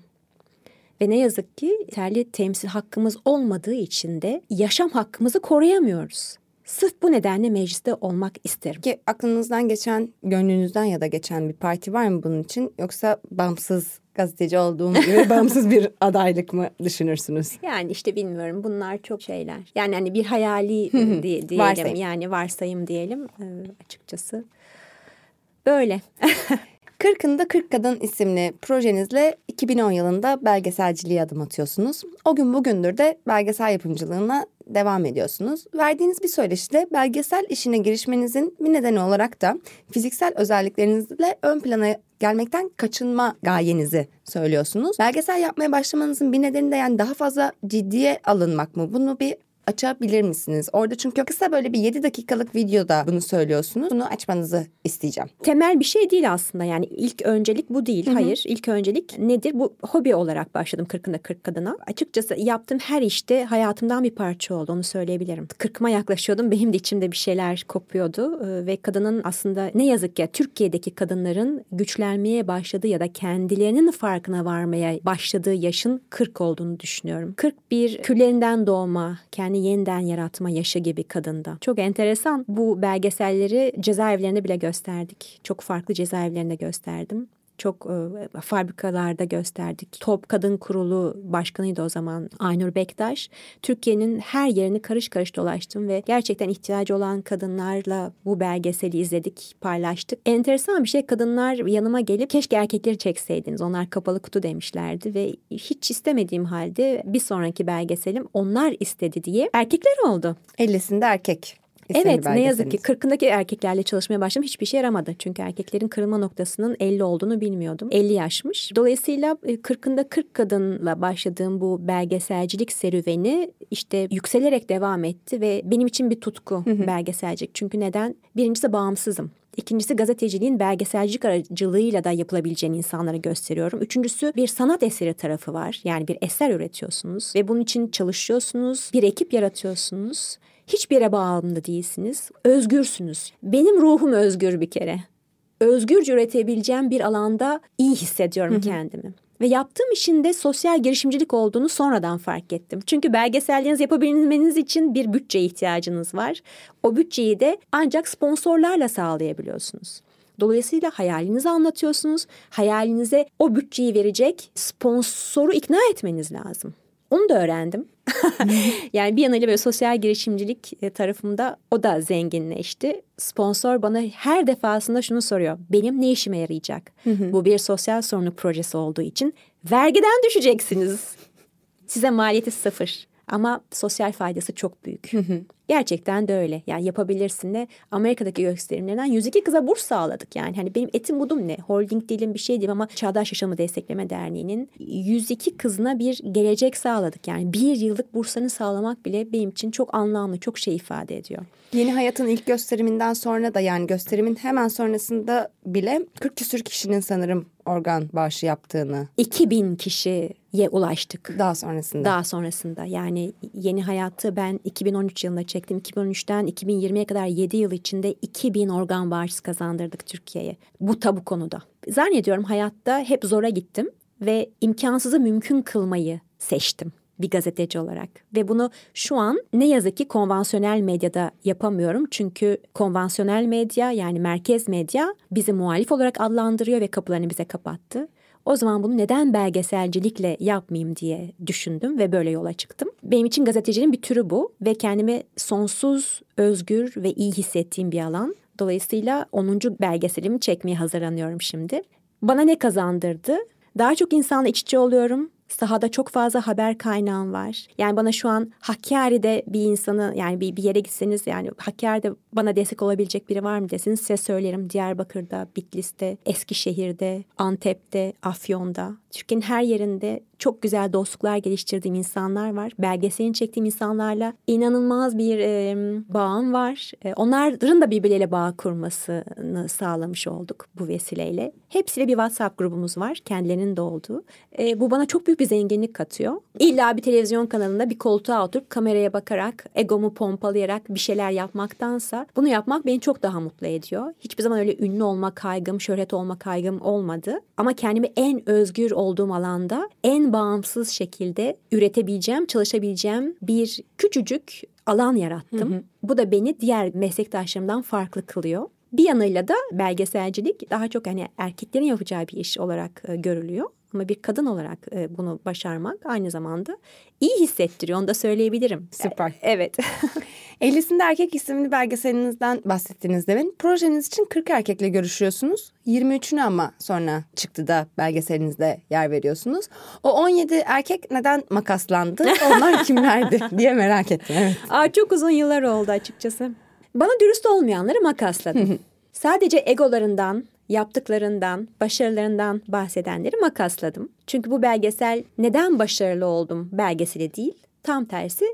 Ve ne yazık ki yeterli temsil hakkımız olmadığı için de yaşam hakkımızı koruyamıyoruz. Sırf bu nedenle mecliste olmak isterim. Ki aklınızdan geçen, gönlünüzden ya da geçen bir parti var mı bunun için? Yoksa bağımsız gazeteci olduğum gibi [LAUGHS] bağımsız bir adaylık mı düşünürsünüz? Yani işte bilmiyorum bunlar çok şeyler. Yani hani bir hayali diye, diyelim varsayım. yani varsayım diyelim ee, açıkçası. Böyle. [LAUGHS] Kırkında Kırk Kadın isimli projenizle 2010 yılında belgeselciliğe adım atıyorsunuz. O gün bugündür de belgesel yapımcılığına devam ediyorsunuz. Verdiğiniz bir söyleşide belgesel işine girişmenizin bir nedeni olarak da fiziksel özelliklerinizle ön plana gelmekten kaçınma gayenizi söylüyorsunuz. Belgesel yapmaya başlamanızın bir nedeni de yani daha fazla ciddiye alınmak mı? Bunu bir açabilir misiniz? Orada çünkü kısa böyle bir 7 dakikalık videoda bunu söylüyorsunuz. Bunu açmanızı isteyeceğim. Temel bir şey değil aslında yani ilk öncelik bu değil. Hı-hı. Hayır ilk öncelik nedir? Bu hobi olarak başladım kırkında kırk kadına. Açıkçası yaptığım her işte hayatımdan bir parça oldu onu söyleyebilirim. Kırkıma yaklaşıyordum benim de içimde bir şeyler kopuyordu ve kadının aslında ne yazık ki Türkiye'deki kadınların güçlenmeye başladığı ya da kendilerinin farkına varmaya başladığı yaşın 40 olduğunu düşünüyorum. 41 küllerinden doğma, kendi kendini yeniden yaratma yaşı gibi kadında. Çok enteresan. Bu belgeselleri cezaevlerinde bile gösterdik. Çok farklı cezaevlerinde gösterdim çok e, fabrikalarda gösterdik. Top Kadın Kurulu başkanıydı o zaman Aynur Bektaş. Türkiye'nin her yerini karış karış dolaştım ve gerçekten ihtiyacı olan kadınlarla bu belgeseli izledik, paylaştık. Enteresan bir şey kadınlar yanıma gelip keşke erkekleri çekseydiniz. Onlar kapalı kutu demişlerdi ve hiç istemediğim halde bir sonraki belgeselim onlar istedi diye erkekler oldu. 50'sinde erkek. Evet ne yazık ki kırkındaki erkeklerle çalışmaya başladım hiçbir şey yaramadı. Çünkü erkeklerin kırılma noktasının 50 olduğunu bilmiyordum. 50 yaşmış. Dolayısıyla e, kırkında 40 kadınla başladığım bu belgeselcilik serüveni işte yükselerek devam etti ve benim için bir tutku belgeselcilik. Çünkü neden? Birincisi bağımsızım. İkincisi gazeteciliğin belgeselcilik aracılığıyla da yapılabileceğini insanlara gösteriyorum. Üçüncüsü bir sanat eseri tarafı var. Yani bir eser üretiyorsunuz ve bunun için çalışıyorsunuz. Bir ekip yaratıyorsunuz. Hiçbir yere bağımlı değilsiniz. Özgürsünüz. Benim ruhum özgür bir kere. Özgürce üretebileceğim bir alanda iyi hissediyorum hı hı. kendimi. Ve yaptığım işin de sosyal girişimcilik olduğunu sonradan fark ettim. Çünkü belgesellerinizi yapabilmeniz için bir bütçe ihtiyacınız var. O bütçeyi de ancak sponsorlarla sağlayabiliyorsunuz. Dolayısıyla hayalinizi anlatıyorsunuz. Hayalinize o bütçeyi verecek sponsoru ikna etmeniz lazım. Onu da öğrendim. [LAUGHS] yani bir yanıyla böyle sosyal girişimcilik e, tarafımda o da zenginleşti. Sponsor bana her defasında şunu soruyor. Benim ne işime yarayacak? Bu bir sosyal sorumluluk projesi olduğu için vergiden düşeceksiniz. Size maliyeti sıfır. Ama sosyal faydası çok büyük. Gerçekten de öyle. Yani yapabilirsin de Amerika'daki gösterimlerden 102 kıza burs sağladık. Yani hani benim etim budum ne? Holding değilim bir şey değilim ama Çağdaş Yaşamı Destekleme Derneği'nin 102 kızına bir gelecek sağladık. Yani bir yıllık burslarını sağlamak bile benim için çok anlamlı, çok şey ifade ediyor. Yeni Hayat'ın ilk gösteriminden sonra da yani gösterimin hemen sonrasında bile 40 küsür kişinin sanırım organ bağışı yaptığını. 2000 kişiye ulaştık. Daha sonrasında. Daha sonrasında yani Yeni Hayat'ı ben 2013 yılında çektim. 2013'ten 2020'ye kadar 7 yıl içinde 2000 organ bağışı kazandırdık Türkiye'ye. Bu tabu konuda. Zannediyorum hayatta hep zora gittim ve imkansızı mümkün kılmayı seçtim bir gazeteci olarak ve bunu şu an ne yazık ki konvansiyonel medyada yapamıyorum çünkü konvansiyonel medya yani merkez medya bizi muhalif olarak adlandırıyor ve kapılarını bize kapattı. O zaman bunu neden belgeselcilikle yapmayayım diye düşündüm ve böyle yola çıktım. Benim için gazeteciliğin bir türü bu ve kendimi sonsuz özgür ve iyi hissettiğim bir alan. Dolayısıyla 10. belgeselimi çekmeye hazırlanıyorum şimdi. Bana ne kazandırdı? Daha çok insanla iç içe oluyorum. Sahada çok fazla haber kaynağım var. Yani bana şu an Hakkari'de bir insanı yani bir, bir yere gitseniz yani Hakkari'de bana destek olabilecek biri var mı deseniz size söylerim. Diyarbakır'da, Bitlis'te, Eskişehir'de, Antep'te, Afyon'da. Türkiye'nin her yerinde çok güzel dostluklar geliştirdiğim insanlar var. Belgeselini çektiğim insanlarla inanılmaz bir e, bağım var. E, onların da birbirleriyle bağ kurmasını sağlamış olduk bu vesileyle. Hepsiyle bir WhatsApp grubumuz var. Kendilerinin de olduğu. E, bu bana çok büyük bir zenginlik katıyor. İlla bir televizyon kanalında bir koltuğa oturup kameraya bakarak, egomu pompalayarak bir şeyler yapmaktansa bunu yapmak beni çok daha mutlu ediyor. Hiçbir zaman öyle ünlü olma kaygım, şöhret olma kaygım olmadı. Ama kendimi en özgür olduğum alanda en bağımsız şekilde üretebileceğim, çalışabileceğim bir küçücük alan yarattım. Hı hı. Bu da beni diğer meslektaşlarımdan farklı kılıyor. Bir yanıyla da belgeselcilik daha çok hani erkeklerin yapacağı bir iş olarak e, görülüyor. Ama bir kadın olarak e, bunu başarmak aynı zamanda iyi hissettiriyor. Onu da söyleyebilirim. Süper. Evet. [LAUGHS] 50'sinde Erkek isimli belgeselinizden bahsettiniz demin. Projeniz için 40 erkekle görüşüyorsunuz. 23'ünü ama sonra çıktı da belgeselinizde yer veriyorsunuz. O 17 erkek neden makaslandı? Onlar [LAUGHS] kimlerdi diye merak ettim. Evet. Aa, çok uzun yıllar oldu açıkçası. Bana dürüst olmayanları makasladım. Sadece egolarından, yaptıklarından, başarılarından bahsedenleri makasladım. Çünkü bu belgesel neden başarılı oldum belgeseli değil, tam tersi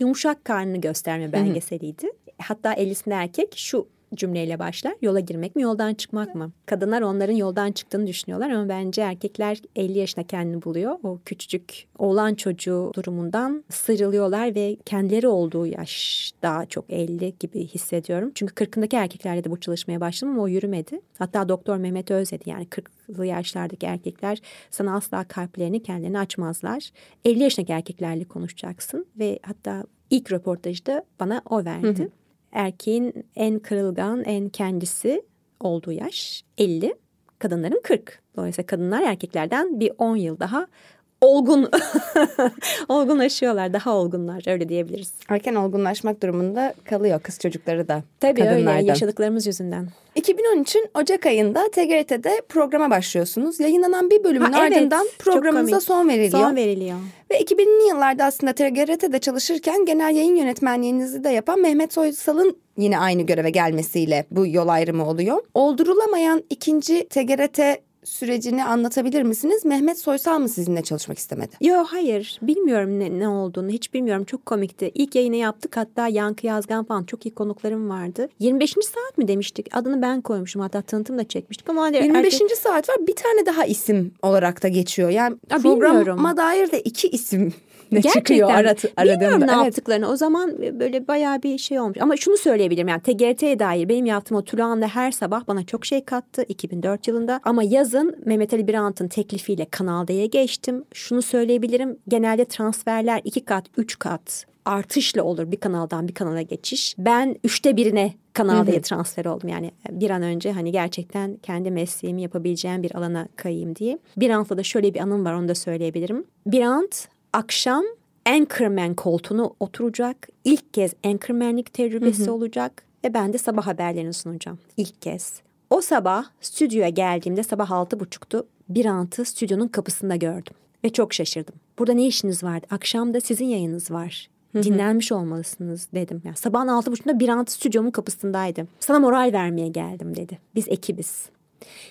yumuşak karnını gösterme belgeseliydi. Hatta Elis'in erkek şu cümleyle başlar. Yola girmek mi yoldan çıkmak mı? Kadınlar onların yoldan çıktığını düşünüyorlar ama bence erkekler 50 yaşında kendini buluyor. O küçücük oğlan çocuğu durumundan sıyrılıyorlar ve kendileri olduğu yaş daha çok 50 gibi hissediyorum. Çünkü 40'ındaki erkeklerle de bu çalışmaya başladım ama o yürümedi. Hatta doktor Mehmet Öz dedi yani 40'lı yaşlardaki erkekler sana asla kalplerini kendilerini açmazlar. 50 yaşındaki erkeklerle konuşacaksın ve hatta ilk röportajda bana o verdi. Hı hı erkeğin en kırılgan, en kendisi olduğu yaş 50, kadınların 40. Dolayısıyla kadınlar erkeklerden bir 10 yıl daha olgun [LAUGHS] olgunlaşıyorlar daha olgunlar öyle diyebiliriz. Erken olgunlaşmak durumunda kalıyor kız çocukları da. Tabii öyle yaşadıklarımız yüzünden. 2013'ün Ocak ayında TGRT'de programa başlıyorsunuz. Yayınlanan bir bölümün ha, evet, ardından programınıza son veriliyor. Son veriliyor. Ve 2000'li yıllarda aslında TGRT'de çalışırken genel yayın yönetmenliğinizi de yapan Mehmet Soysal'ın yine aynı göreve gelmesiyle bu yol ayrımı oluyor. Oldurulamayan ikinci TGRT sürecini anlatabilir misiniz? Mehmet Soysal mı sizinle çalışmak istemedi? Yok hayır bilmiyorum ne, ne olduğunu hiç bilmiyorum çok komikti. İlk yayını yaptık hatta Yankı Yazgan falan çok iyi konuklarım vardı. 25. saat mi demiştik adını ben koymuşum hatta tanıtım da çekmiştik ama. 25. Erkek... saat var bir tane daha isim olarak da geçiyor. Yani ya, programa bilmiyorum. dair de iki isim ne Gerçekten, çıkıyor arat, aradığımda. Bilmiyorum ne evet. yaptıklarını. O zaman böyle bayağı bir şey olmuş. Ama şunu söyleyebilirim yani TGRT'ye dair benim yaptığım o Tuluan'da her sabah bana çok şey kattı 2004 yılında. Ama yazın Mehmet Ali Birant'ın teklifiyle Kanal D'ye geçtim. Şunu söyleyebilirim. Genelde transferler iki kat, üç kat artışla olur bir kanaldan bir kanala geçiş. Ben üçte birine Kanal D'ye transfer oldum. Yani bir an önce hani gerçekten kendi mesleğimi yapabileceğim bir alana kayayım diye. Bir anda da şöyle bir anım var onu da söyleyebilirim. Bir ant akşam anchorman koltuğuna oturacak. İlk kez anchormanlik tecrübesi hı hı. olacak ve ben de sabah haberlerini sunacağım ilk kez. O sabah stüdyoya geldiğimde sabah altı buçuktu. Bir antı stüdyonun kapısında gördüm ve çok şaşırdım. Burada ne işiniz vardı? Akşam da sizin yayınız var. Dinlenmiş olmalısınız dedim. Yani sabahın altı buçukta bir antı stüdyomun kapısındaydı. Sana moral vermeye geldim dedi. Biz ekibiz.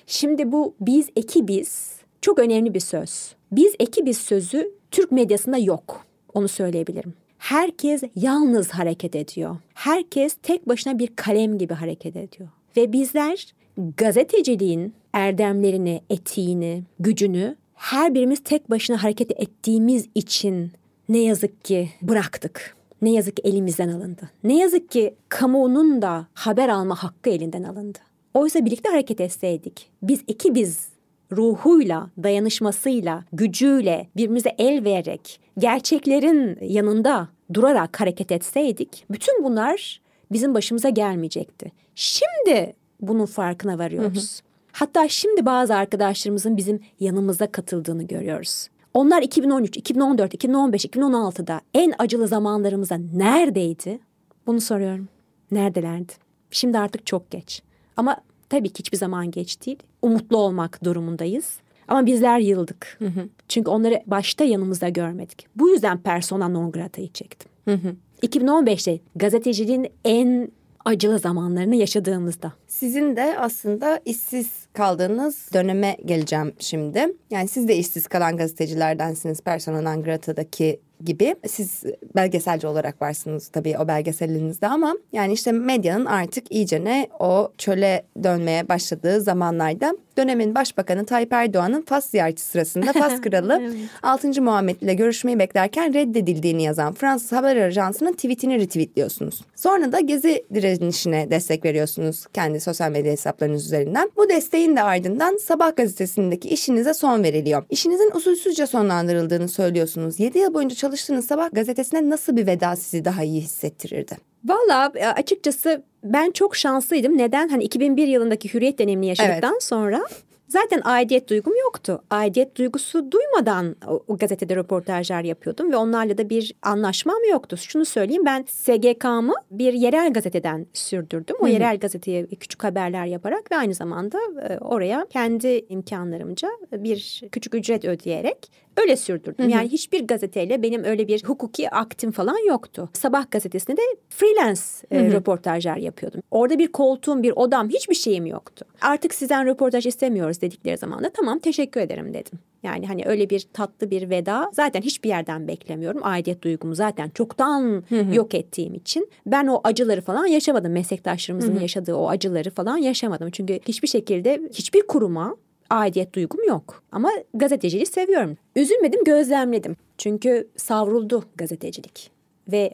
Şimdi bu biz ekibiz çok önemli bir söz. Biz ekibiz sözü Türk medyasında yok. Onu söyleyebilirim. Herkes yalnız hareket ediyor. Herkes tek başına bir kalem gibi hareket ediyor. Ve bizler gazeteciliğin erdemlerini, etiğini, gücünü her birimiz tek başına hareket ettiğimiz için ne yazık ki bıraktık. Ne yazık ki elimizden alındı. Ne yazık ki kamuoyunun da haber alma hakkı elinden alındı. Oysa birlikte hareket etseydik, biz ekibiz ruhuyla, dayanışmasıyla, gücüyle birbirimize el vererek, gerçeklerin yanında durarak hareket etseydik bütün bunlar bizim başımıza gelmeyecekti. Şimdi bunun farkına varıyoruz. Hı hı. Hatta şimdi bazı arkadaşlarımızın bizim yanımıza katıldığını görüyoruz. Onlar 2013, 2014, 2015, 2016'da en acılı zamanlarımızda neredeydi? Bunu soruyorum. Neredelerdi? Şimdi artık çok geç. Ama tabii ki hiçbir zaman geç değil. Umutlu olmak durumundayız. Ama bizler yıldık. Hı hı. Çünkü onları başta yanımızda görmedik. Bu yüzden persona non grata'yı çektim. Hı hı. 2015'te gazeteciliğin en acılı zamanlarını yaşadığımızda. Sizin de aslında işsiz kaldığınız döneme geleceğim şimdi. Yani siz de işsiz kalan gazetecilerdensiniz Persona non grata'daki gibi. Siz belgeselci olarak varsınız tabii o belgeselinizde ama yani işte medyanın artık iyicene o çöle dönmeye başladığı zamanlarda dönemin başbakanı Tayyip Erdoğan'ın Fas ziyareti sırasında Fas [LAUGHS] kralı evet. 6. Muhammed ile görüşmeyi beklerken reddedildiğini yazan Fransız haber ajansının tweetini retweetliyorsunuz. Sonra da gezi direnişine destek veriyorsunuz kendi sosyal medya hesaplarınız üzerinden. Bu desteğin de ardından Sabah gazetesindeki işinize son veriliyor. İşinizin usulsüzce sonlandırıldığını söylüyorsunuz. 7 yıl boyunca çalıştığınız Sabah gazetesine nasıl bir veda sizi daha iyi hissettirirdi? Valla açıkçası ben çok şanslıydım. Neden? Hani 2001 yılındaki hürriyet dönemini yaşadıktan evet. sonra Zaten aidiyet duygum yoktu. Aidiyet duygusu duymadan o, o gazetede röportajlar yapıyordum ve onlarla da bir anlaşmam yoktu. Şunu söyleyeyim ben SGK'mı bir yerel gazeteden sürdürdüm. O Hı-hı. yerel gazeteye küçük haberler yaparak ve aynı zamanda e, oraya kendi imkanlarımca bir küçük ücret ödeyerek öyle sürdürdüm. Hı hı. Yani hiçbir gazeteyle benim öyle bir hukuki aktim falan yoktu. Sabah gazetesinde de freelance e, röportajlar yapıyordum. Orada bir koltuğum, bir odam, hiçbir şeyim yoktu. Artık sizden röportaj istemiyoruz dedikleri zaman da tamam teşekkür ederim dedim. Yani hani öyle bir tatlı bir veda zaten hiçbir yerden beklemiyorum. Aidiyet duygumu zaten çoktan hı hı. yok ettiğim için ben o acıları falan yaşamadım. Meslektaşlarımızın hı hı. yaşadığı o acıları falan yaşamadım. Çünkü hiçbir şekilde hiçbir kuruma aidiyet duygum yok. Ama gazeteciliği seviyorum. Üzülmedim, gözlemledim. Çünkü savruldu gazetecilik. Ve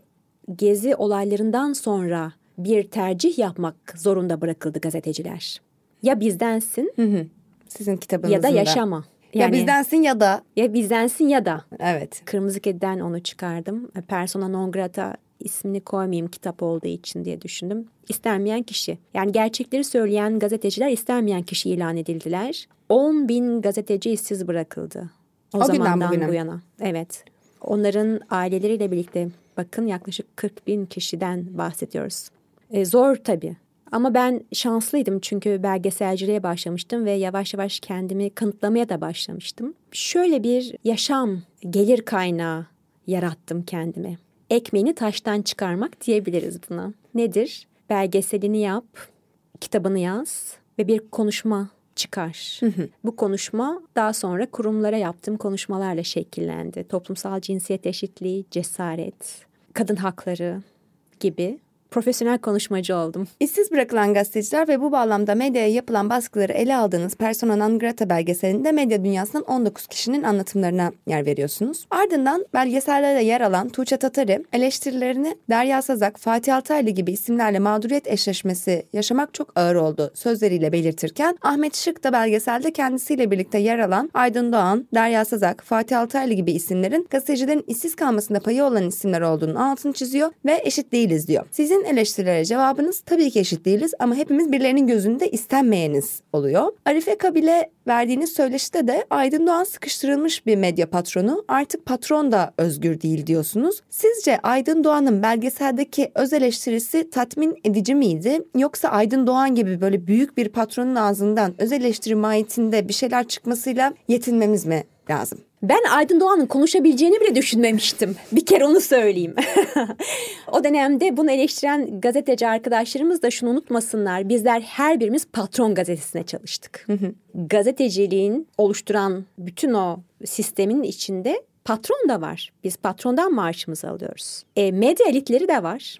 gezi olaylarından sonra bir tercih yapmak zorunda bırakıldı gazeteciler. Ya bizdensin. Hı hı. Sizin kitabınızda. Ya da yaşama. Yani, ya bizdensin ya da. Ya bizdensin ya da. Evet. Kırmızı Kedi'den onu çıkardım. Persona non grata ismini koymayayım kitap olduğu için diye düşündüm. İstenmeyen kişi. Yani gerçekleri söyleyen gazeteciler istenmeyen kişi ilan edildiler. 10 bin gazeteci işsiz bırakıldı. O, o zamandan bu yana. Evet. Onların aileleriyle birlikte bakın yaklaşık 40 bin kişiden bahsediyoruz. E, zor tabii. Ama ben şanslıydım çünkü belgeselciliğe başlamıştım ve yavaş yavaş kendimi kanıtlamaya da başlamıştım. Şöyle bir yaşam, gelir kaynağı yarattım kendime ekmeğini taştan çıkarmak diyebiliriz buna. Nedir? Belgeselini yap, kitabını yaz ve bir konuşma çıkar. Bu konuşma daha sonra kurumlara yaptığım konuşmalarla şekillendi. Toplumsal cinsiyet eşitliği, cesaret, kadın hakları gibi profesyonel konuşmacı oldum. İşsiz bırakılan gazeteciler ve bu bağlamda medyaya yapılan baskıları ele aldığınız Persona non grata belgeselinde medya dünyasının 19 kişinin anlatımlarına yer veriyorsunuz. Ardından belgesellerde yer alan Tuğçe Tatari eleştirilerini Derya Sazak, Fatih Altaylı gibi isimlerle mağduriyet eşleşmesi yaşamak çok ağır oldu sözleriyle belirtirken Ahmet Şık da belgeselde kendisiyle birlikte yer alan Aydın Doğan, Derya Sazak, Fatih Altaylı gibi isimlerin gazetecilerin işsiz kalmasında payı olan isimler olduğunu altını çiziyor ve eşit değiliz diyor. Sizin eleştirilere cevabınız tabii ki eşit değiliz ama hepimiz birilerinin gözünde istenmeyeniz oluyor. Arife Kabil'e verdiğiniz söyleşide de Aydın Doğan sıkıştırılmış bir medya patronu artık patron da özgür değil diyorsunuz. Sizce Aydın Doğan'ın belgeseldeki öz eleştirisi tatmin edici miydi? Yoksa Aydın Doğan gibi böyle büyük bir patronun ağzından öz eleştiri mahiyetinde bir şeyler çıkmasıyla yetinmemiz mi lazım? Ben Aydın Doğan'ın konuşabileceğini bile düşünmemiştim. Bir kere onu söyleyeyim. [LAUGHS] o dönemde bunu eleştiren gazeteci arkadaşlarımız da şunu unutmasınlar. Bizler her birimiz patron gazetesine çalıştık. Gazeteciliğin oluşturan bütün o sistemin içinde patron da var. Biz patrondan maaşımızı alıyoruz. E, medya elitleri de var.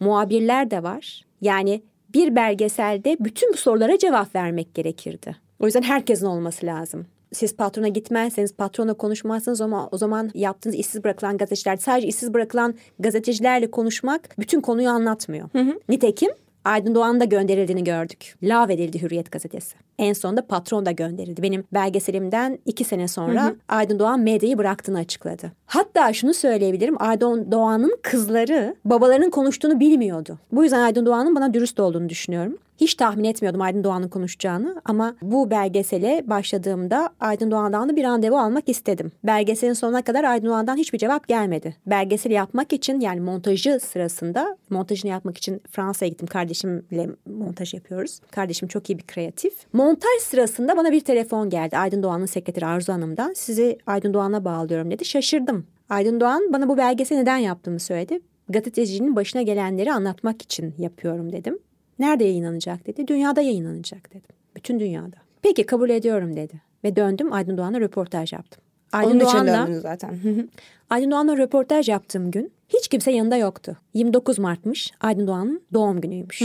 Muhabirler de var. Yani bir belgeselde bütün bu sorulara cevap vermek gerekirdi. O yüzden herkesin olması lazım siz patrona gitmezseniz, patrona konuşmazsanız ama o zaman yaptığınız işsiz bırakılan gazeteciler, sadece işsiz bırakılan gazetecilerle konuşmak bütün konuyu anlatmıyor. Hı hı. Nitekim Aydın Doğan da gönderildiğini gördük. Lav edildi Hürriyet gazetesi. En sonunda patron da gönderildi. Benim belgeselimden iki sene sonra hı hı. Aydın Doğan medyayı bıraktığını açıkladı. Hatta şunu söyleyebilirim. Aydın Doğan'ın kızları babalarının konuştuğunu bilmiyordu. Bu yüzden Aydın Doğan'ın bana dürüst olduğunu düşünüyorum. Hiç tahmin etmiyordum Aydın Doğan'ın konuşacağını ama bu belgesele başladığımda Aydın Doğan'dan da bir randevu almak istedim. Belgeselin sonuna kadar Aydın Doğan'dan hiçbir cevap gelmedi. Belgeseli yapmak için yani montajı sırasında montajını yapmak için Fransa'ya gittim. Kardeşimle montaj yapıyoruz. Kardeşim çok iyi bir kreatif. Montaj sırasında bana bir telefon geldi. Aydın Doğan'ın sekreteri Arzu Hanım'dan. Sizi Aydın Doğan'a bağlıyorum dedi. Şaşırdım. Aydın Doğan bana bu belgeseli neden yaptığımı söyledi. gazetecinin başına gelenleri anlatmak için yapıyorum dedim. Nerede yayınlanacak dedi. Dünyada yayınlanacak dedim. Bütün dünyada. Peki kabul ediyorum dedi. Ve döndüm Aydın Doğan'a röportaj yaptım. Aydın Onun Doğan'la, için zaten. [LAUGHS] Aydın Doğan'la röportaj yaptığım gün hiç kimse yanında yoktu. 29 Mart'mış. Aydın Doğan'ın doğum günüymüş.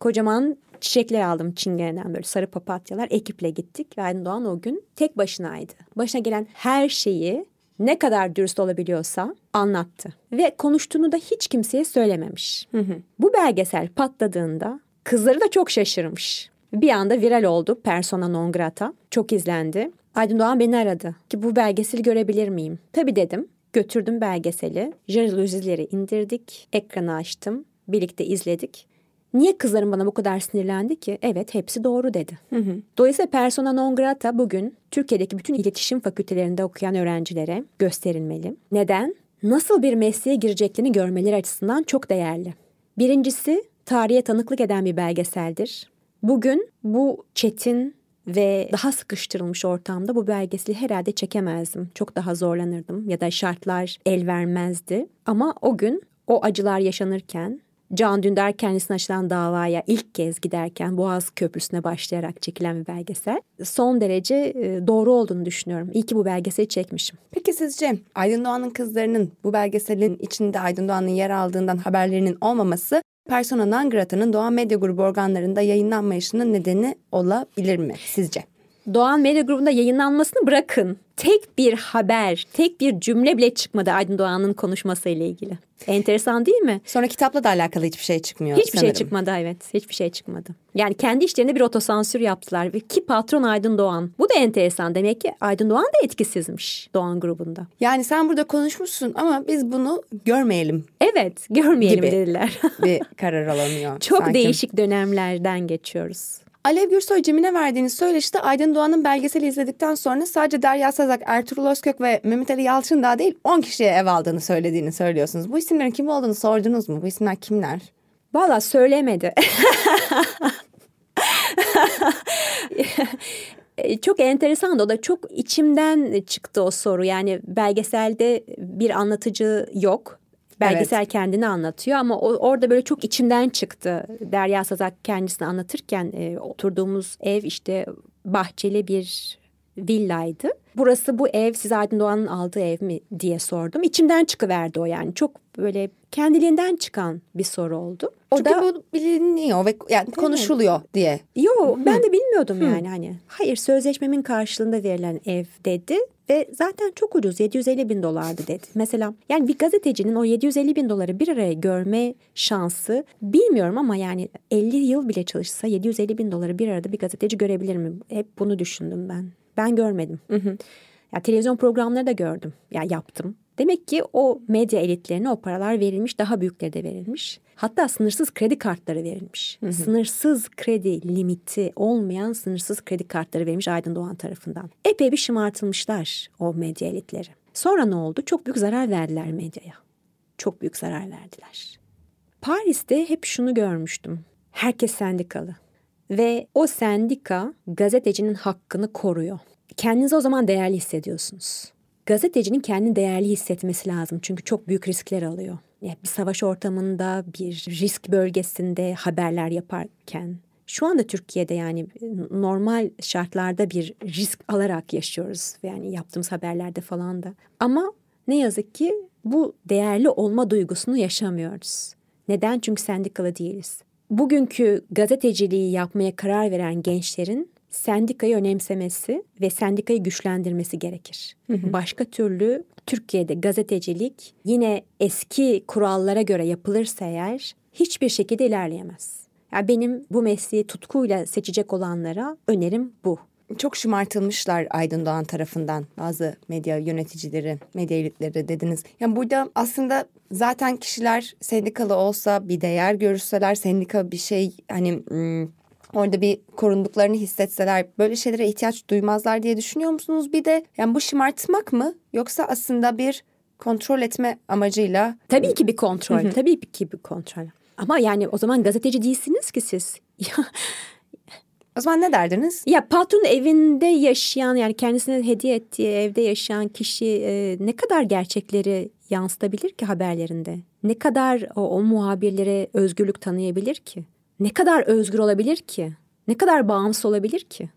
Kocaman çiçekler aldım Çingene'den böyle sarı papatyalar. Ekiple gittik ve Aydın Doğan o gün tek başınaydı. Başına gelen her şeyi ne kadar dürüst olabiliyorsa anlattı. Ve konuştuğunu da hiç kimseye söylememiş. Bu belgesel patladığında kızları da çok şaşırmış. Bir anda viral oldu persona non grata. Çok izlendi. Aydın Doğan beni aradı ki bu belgeseli görebilir miyim? Tabii dedim. Götürdüm belgeseli. Jaluzizleri indirdik. Ekranı açtım. Birlikte izledik. Niye kızlarım bana bu kadar sinirlendi ki? Evet hepsi doğru dedi. Dolayısıyla persona non grata bugün Türkiye'deki bütün iletişim fakültelerinde okuyan öğrencilere gösterilmeli. Neden? Nasıl bir mesleğe gireceklerini görmeleri açısından çok değerli. Birincisi tarihe tanıklık eden bir belgeseldir. Bugün bu çetin ve daha sıkıştırılmış ortamda bu belgeseli herhalde çekemezdim. Çok daha zorlanırdım ya da şartlar el vermezdi. Ama o gün o acılar yaşanırken Can Dündar kendisine açılan davaya ilk kez giderken Boğaz Köprüsü'ne başlayarak çekilen bir belgesel. Son derece e, doğru olduğunu düşünüyorum. İyi ki bu belgeseli çekmişim. Peki sizce Aydın Doğan'ın kızlarının bu belgeselin içinde Aydın Doğan'ın yer aldığından haberlerinin olmaması Persona non grata'nın Doğan Medya Grubu organlarında yayınlanmayışının nedeni olabilir mi sizce? Doğan Medya Grubu'nda yayınlanmasını bırakın. Tek bir haber, tek bir cümle bile çıkmadı Aydın Doğan'ın konuşmasıyla ilgili. Enteresan değil mi? Sonra kitapla da alakalı hiçbir şey çıkmıyor Hiçbir sanırım. şey çıkmadı evet. Hiçbir şey çıkmadı. Yani kendi işlerinde bir otosansür yaptılar. Ve ki patron Aydın Doğan. Bu da enteresan. Demek ki Aydın Doğan da etkisizmiş Doğan grubunda. Yani sen burada konuşmuşsun ama biz bunu görmeyelim Evet görmeyelim Gibi. dediler. bir [LAUGHS] karar alınıyor. Çok sanki. değişik dönemlerden geçiyoruz. Alev Gürsoy Cem'ine verdiğiniz söyleşte Aydın Doğan'ın belgeseli izledikten sonra sadece Derya Sazak, Ertuğrul Özkök ve Mehmet Ali Yalçın daha değil 10 kişiye ev aldığını söylediğini söylüyorsunuz. Bu isimlerin kim olduğunu sordunuz mu? Bu isimler kimler? Valla söylemedi. çok enteresan o da çok içimden çıktı o soru. Yani belgeselde bir anlatıcı yok. Belgesel kendini anlatıyor ama o, orada böyle çok içimden çıktı. Derya Sazak kendisini anlatırken e, oturduğumuz ev işte bahçeli bir villaydı. Burası bu ev siz Aydın Doğan'ın aldığı ev mi diye sordum. İçimden çıkıverdi o yani. Çok böyle kendiliğinden çıkan bir soru oldu. O Çünkü da bu biliniyor ve yani konuşuluyor diye. Yo ben de bilmiyordum yani hani. Hayır sözleşmemin karşılığında verilen ev dedi ve zaten çok ucuz 750 bin dolardı dedi. Mesela yani bir gazetecinin o 750 bin doları bir araya görme şansı bilmiyorum ama yani 50 yıl bile çalışsa 750 bin doları bir arada bir gazeteci görebilir mi? Hep bunu düşündüm ben. Ben görmedim. Ya televizyon programları da gördüm. Ya yaptım. Demek ki o medya elitlerine o paralar verilmiş, daha büyükleri de verilmiş. Hatta sınırsız kredi kartları verilmiş. Sınırsız kredi limiti olmayan sınırsız kredi kartları verilmiş Aydın Doğan tarafından. Epey bir şımartılmışlar o medya elitleri. Sonra ne oldu? Çok büyük zarar verdiler medyaya. Çok büyük zarar verdiler. Paris'te hep şunu görmüştüm. Herkes sendikalı. Ve o sendika gazetecinin hakkını koruyor. Kendinizi o zaman değerli hissediyorsunuz. Gazetecinin kendini değerli hissetmesi lazım çünkü çok büyük riskler alıyor. Yani bir savaş ortamında, bir risk bölgesinde haberler yaparken şu anda Türkiye'de yani normal şartlarda bir risk alarak yaşıyoruz. Yani yaptığımız haberlerde falan da. Ama ne yazık ki bu değerli olma duygusunu yaşamıyoruz. Neden? Çünkü sendikalı değiliz. Bugünkü gazeteciliği yapmaya karar veren gençlerin sendikayı önemsemesi ve sendikayı güçlendirmesi gerekir. Başka türlü Türkiye'de gazetecilik yine eski kurallara göre yapılırsa eğer hiçbir şekilde ilerleyemez. Yani benim bu mesleği tutkuyla seçecek olanlara önerim bu. Çok şımartılmışlar Aydın Doğan tarafından bazı medya yöneticileri, medya elitleri dediniz. Yani burada aslında zaten kişiler sendikalı olsa bir değer görürseler sendika bir şey hani orada bir korunduklarını hissetseler böyle şeylere ihtiyaç duymazlar diye düşünüyor musunuz? Bir de yani bu şımartmak mı yoksa aslında bir kontrol etme amacıyla? Tabii ki bir kontrol, tabii ki bir kontrol. Ama yani o zaman gazeteci değilsiniz ki siz. [LAUGHS] O zaman ne derdiniz? Ya patron evinde yaşayan yani kendisine hediye ettiği evde yaşayan kişi e, ne kadar gerçekleri yansıtabilir ki haberlerinde? Ne kadar o, o muhabirlere özgürlük tanıyabilir ki? Ne kadar özgür olabilir ki? Ne kadar bağımsız olabilir ki?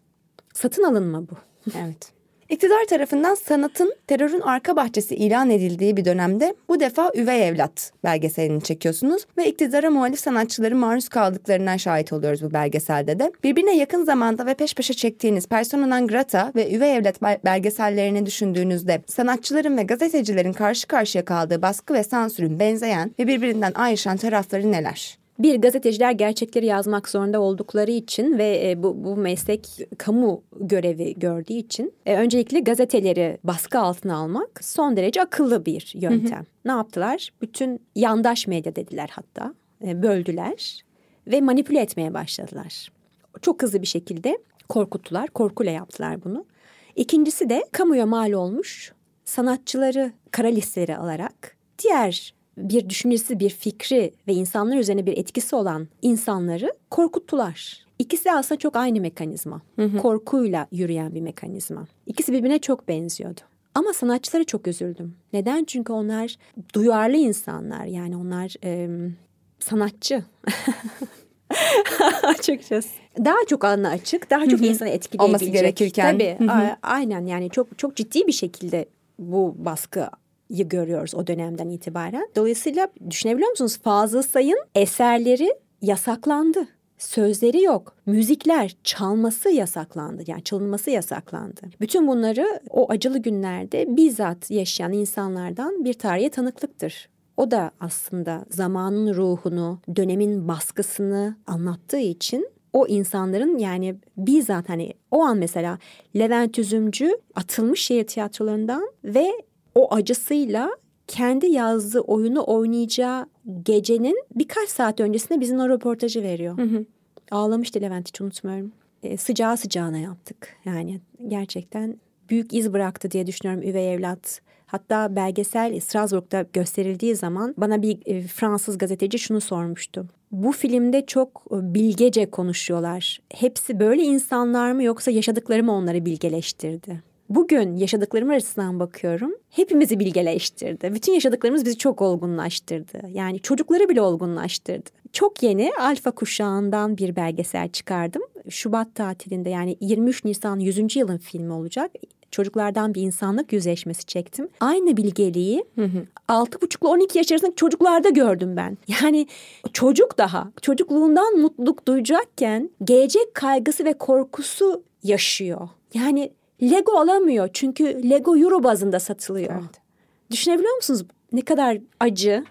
Satın alınma bu. Evet. İktidar tarafından sanatın terörün arka bahçesi ilan edildiği bir dönemde bu defa Üvey Evlat belgeselini çekiyorsunuz ve iktidara muhalif sanatçıların maruz kaldıklarından şahit oluyoruz bu belgeselde de. Birbirine yakın zamanda ve peş peşe çektiğiniz Persona non grata ve Üvey Evlat belgesellerini düşündüğünüzde sanatçıların ve gazetecilerin karşı karşıya kaldığı baskı ve sansürün benzeyen ve birbirinden ayrışan tarafları neler? Bir gazeteciler gerçekleri yazmak zorunda oldukları için ve e, bu, bu meslek kamu görevi gördüğü için e, öncelikle gazeteleri baskı altına almak son derece akıllı bir yöntem. Hı hı. Ne yaptılar? Bütün yandaş medya dediler hatta e, böldüler ve manipüle etmeye başladılar. Çok hızlı bir şekilde korkuttular, korkuyla yaptılar bunu. İkincisi de kamuya mal olmuş sanatçıları kara listelere alarak diğer bir düşüncesi, bir fikri ve insanlar üzerine bir etkisi olan insanları korkuttular. İkisi aslında çok aynı mekanizma. Hı hı. Korkuyla yürüyen bir mekanizma. İkisi birbirine çok benziyordu. Ama sanatçılara çok üzüldüm. Neden? Çünkü onlar duyarlı insanlar. Yani onlar e, sanatçı. [LAUGHS] Açıkçası. Daha çok alana açık, daha çok insanı etkileyebilecek. Olması gerekirken. Tabii, aynen yani çok çok ciddi bir şekilde bu baskı görüyoruz o dönemden itibaren. Dolayısıyla düşünebiliyor musunuz? Fazıl Say'ın eserleri yasaklandı. Sözleri yok. Müzikler çalması yasaklandı. Yani çalınması yasaklandı. Bütün bunları o acılı günlerde bizzat yaşayan insanlardan bir tarihe tanıklıktır. O da aslında zamanın ruhunu, dönemin baskısını anlattığı için o insanların yani bizzat hani o an mesela Levent Üzümcü atılmış şehir tiyatrolarından ve o acısıyla kendi yazdığı oyunu oynayacağı gecenin birkaç saat öncesinde bizim o röportajı veriyor. Hı hı. Ağlamıştı Levent hiç unutmuyorum. E, sıcağı sıcağına yaptık. Yani gerçekten büyük iz bıraktı diye düşünüyorum üvey evlat. Hatta belgesel Strasbourg'da gösterildiği zaman bana bir e, Fransız gazeteci şunu sormuştu. Bu filmde çok e, bilgece konuşuyorlar. Hepsi böyle insanlar mı yoksa yaşadıkları mı onları bilgeleştirdi? Bugün yaşadıklarım arasından bakıyorum. Hepimizi bilgeleştirdi. Bütün yaşadıklarımız bizi çok olgunlaştırdı. Yani çocukları bile olgunlaştırdı. Çok yeni alfa kuşağından bir belgesel çıkardım. Şubat tatilinde yani 23 Nisan 100. yılın filmi olacak çocuklardan bir insanlık yüzleşmesi çektim. Aynı bilgeliği altı buçukla 12 yaş arasındaki çocuklarda gördüm ben. [LAUGHS] Yani çocuk daha çocukluğundan mutluluk duyacakken gelecek kaygısı ve korkusu yaşıyor. Yani Lego alamıyor çünkü Lego euro bazında satılıyor. Evet. Düşünebiliyor musunuz ne kadar acı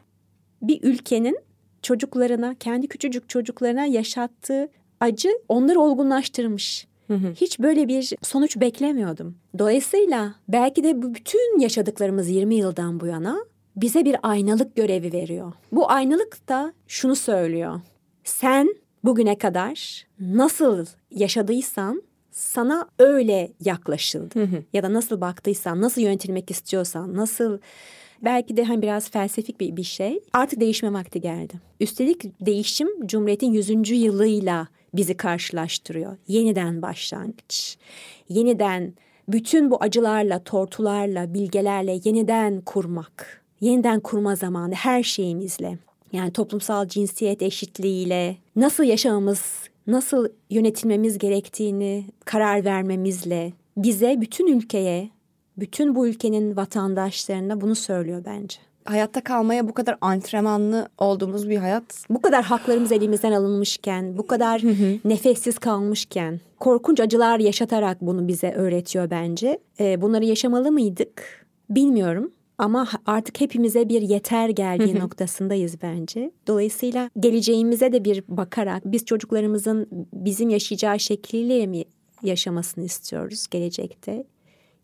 bir ülkenin çocuklarına, kendi küçücük çocuklarına yaşattığı acı onları olgunlaştırmış. Hiç böyle bir sonuç beklemiyordum. Dolayısıyla belki de bu bütün yaşadıklarımız 20 yıldan bu yana bize bir aynalık görevi veriyor. Bu aynalık da şunu söylüyor. Sen bugüne kadar nasıl yaşadıysan sana öyle yaklaşıldı. Hı hı. Ya da nasıl baktıysan, nasıl yönetilmek istiyorsan, nasıl belki de hani biraz felsefik bir, bir şey. Artık değişme vakti geldi. Üstelik değişim Cumhuriyet'in 100. yılıyla bizi karşılaştırıyor. Yeniden başlangıç. Yeniden bütün bu acılarla, tortularla, bilgelerle yeniden kurmak. Yeniden kurma zamanı her şeyimizle. Yani toplumsal cinsiyet eşitliğiyle nasıl yaşamamız nasıl yönetilmemiz gerektiğini karar vermemizle bize bütün ülkeye, bütün bu ülkenin vatandaşlarına bunu söylüyor bence. Hayatta kalmaya bu kadar antrenmanlı olduğumuz bir hayat. Bu kadar haklarımız elimizden alınmışken, bu kadar nefessiz kalmışken, korkunç acılar yaşatarak bunu bize öğretiyor bence. Ee, bunları yaşamalı mıydık? Bilmiyorum. Ama artık hepimize bir yeter geldiği noktasındayız bence. Dolayısıyla geleceğimize de bir bakarak biz çocuklarımızın bizim yaşayacağı şekliyle mi yaşamasını istiyoruz gelecekte?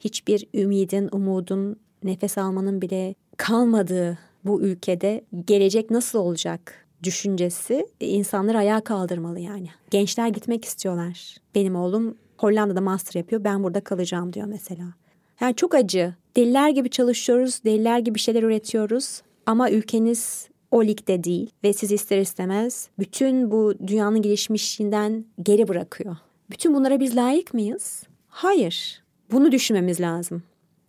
Hiçbir ümidin, umudun, nefes almanın bile kalmadığı bu ülkede gelecek nasıl olacak düşüncesi insanları ayağa kaldırmalı yani. Gençler gitmek istiyorlar. Benim oğlum Hollanda'da master yapıyor. Ben burada kalacağım diyor mesela. Yani çok acı. Deliler gibi çalışıyoruz, deliler gibi şeyler üretiyoruz ama ülkeniz o ligde değil ve siz ister istemez bütün bu dünyanın gelişmişliğinden geri bırakıyor. Bütün bunlara biz layık mıyız? Hayır. Bunu düşünmemiz lazım.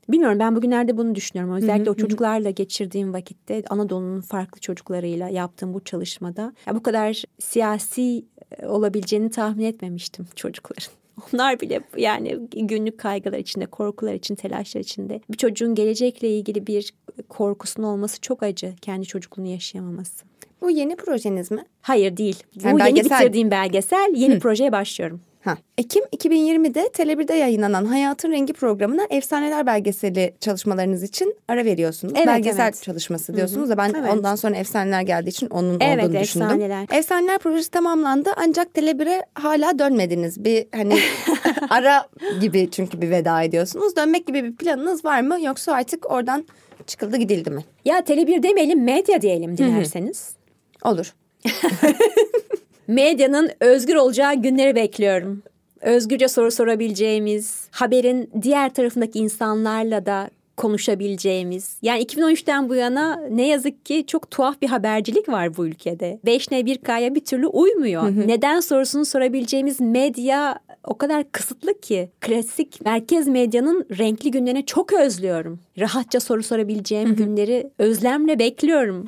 Bilmiyorum ben bugünlerde bunu düşünüyorum. Özellikle o çocuklarla geçirdiğim vakitte Anadolu'nun farklı çocuklarıyla yaptığım bu çalışmada ya bu kadar siyasi e, olabileceğini tahmin etmemiştim çocukların. Onlar bile yani günlük kaygılar içinde, korkular için, telaşlar içinde. Bir çocuğun gelecekle ilgili bir korkusunun olması çok acı. Kendi çocukluğunu yaşayamaması. Bu yeni projeniz mi? Hayır değil. Bu Yani yeni belgesel. bitirdiğim belgesel. Yeni projeye başlıyorum. Ha. Ekim 2020'de Tele1'de yayınlanan Hayatın Rengi programına Efsaneler belgeseli çalışmalarınız için ara veriyorsunuz. Evet, Belgesel evet. çalışması diyorsunuz da ben Evet. ondan sonra Efsaneler geldiği için onun Evet, olduğunu düşündüm. Efsaneler. Efsaneler projesi tamamlandı ancak Tele1'e hala dönmediniz. Bir hani [LAUGHS] ara gibi çünkü bir veda ediyorsunuz. Dönmek gibi bir planınız var mı yoksa artık oradan çıkıldı gidildi mi? Ya Tele1 demeyelim medya diyelim dilerseniz. Olur. [LAUGHS] Medyanın özgür olacağı günleri bekliyorum. Özgürce soru sorabileceğimiz, haberin diğer tarafındaki insanlarla da konuşabileceğimiz. Yani 2013'ten bu yana ne yazık ki çok tuhaf bir habercilik var bu ülkede. 5N 1K'ya bir türlü uymuyor. Neden sorusunu sorabileceğimiz medya o kadar kısıtlı ki. Klasik merkez medyanın renkli günlerini çok özlüyorum. Rahatça soru sorabileceğim günleri özlemle bekliyorum.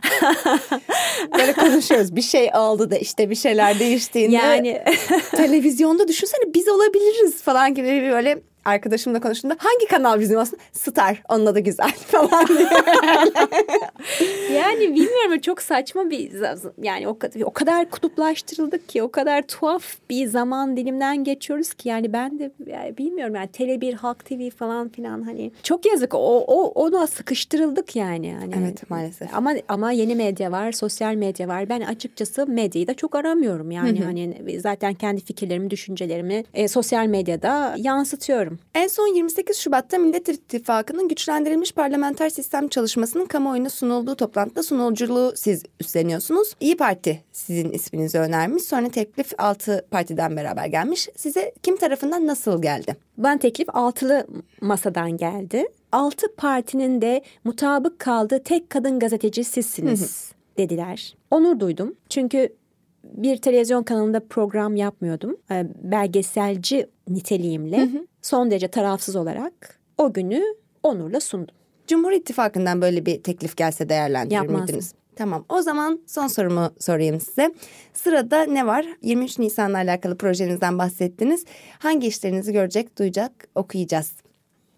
[LAUGHS] Böyle konuşuyoruz. Bir şey oldu da işte bir şeyler değiştiğinde. Yani [LAUGHS] televizyonda düşünsene biz olabiliriz falan gibi böyle arkadaşımla konuştuğumda hangi kanal bizim aslında? Star. Onun adı güzel [LAUGHS] falan diye. [LAUGHS] Yani bilmiyorum çok saçma bir yani o kadar o kadar kutuplaştırıldık ki o kadar tuhaf bir zaman dilimden geçiyoruz ki yani ben de yani bilmiyorum yani Tele1 Halk TV falan filan hani çok yazık o o ona sıkıştırıldık yani yani. Evet, maalesef. Ama ama yeni medya var, sosyal medya var. Ben açıkçası medyayı da çok aramıyorum yani hani zaten kendi fikirlerimi, düşüncelerimi e, sosyal medyada yansıtıyorum. En son 28 Şubat'ta Millet İttifakı'nın güçlendirilmiş parlamenter sistem çalışmasının kamuoyuna sunulduğu toplantıda sunuculuğu siz üstleniyorsunuz. İyi Parti sizin isminizi önermiş. Sonra teklif 6 partiden beraber gelmiş. Size kim tarafından nasıl geldi? Ben teklif altılı masadan geldi. Altı partinin de mutabık kaldığı tek kadın gazeteci sizsiniz dediler. Onur duydum. Çünkü bir televizyon kanalında program yapmıyordum. Ee, Belgeselci niteliğimle son derece tarafsız olarak o günü onurla sundum. Cumhur İttifakı'ndan böyle bir teklif gelse değerlendirir Yapmazdım. miydiniz? Tamam o zaman son sorumu sorayım size. Sırada ne var? 23 Nisan'la alakalı projenizden bahsettiniz. Hangi işlerinizi görecek, duyacak, okuyacağız?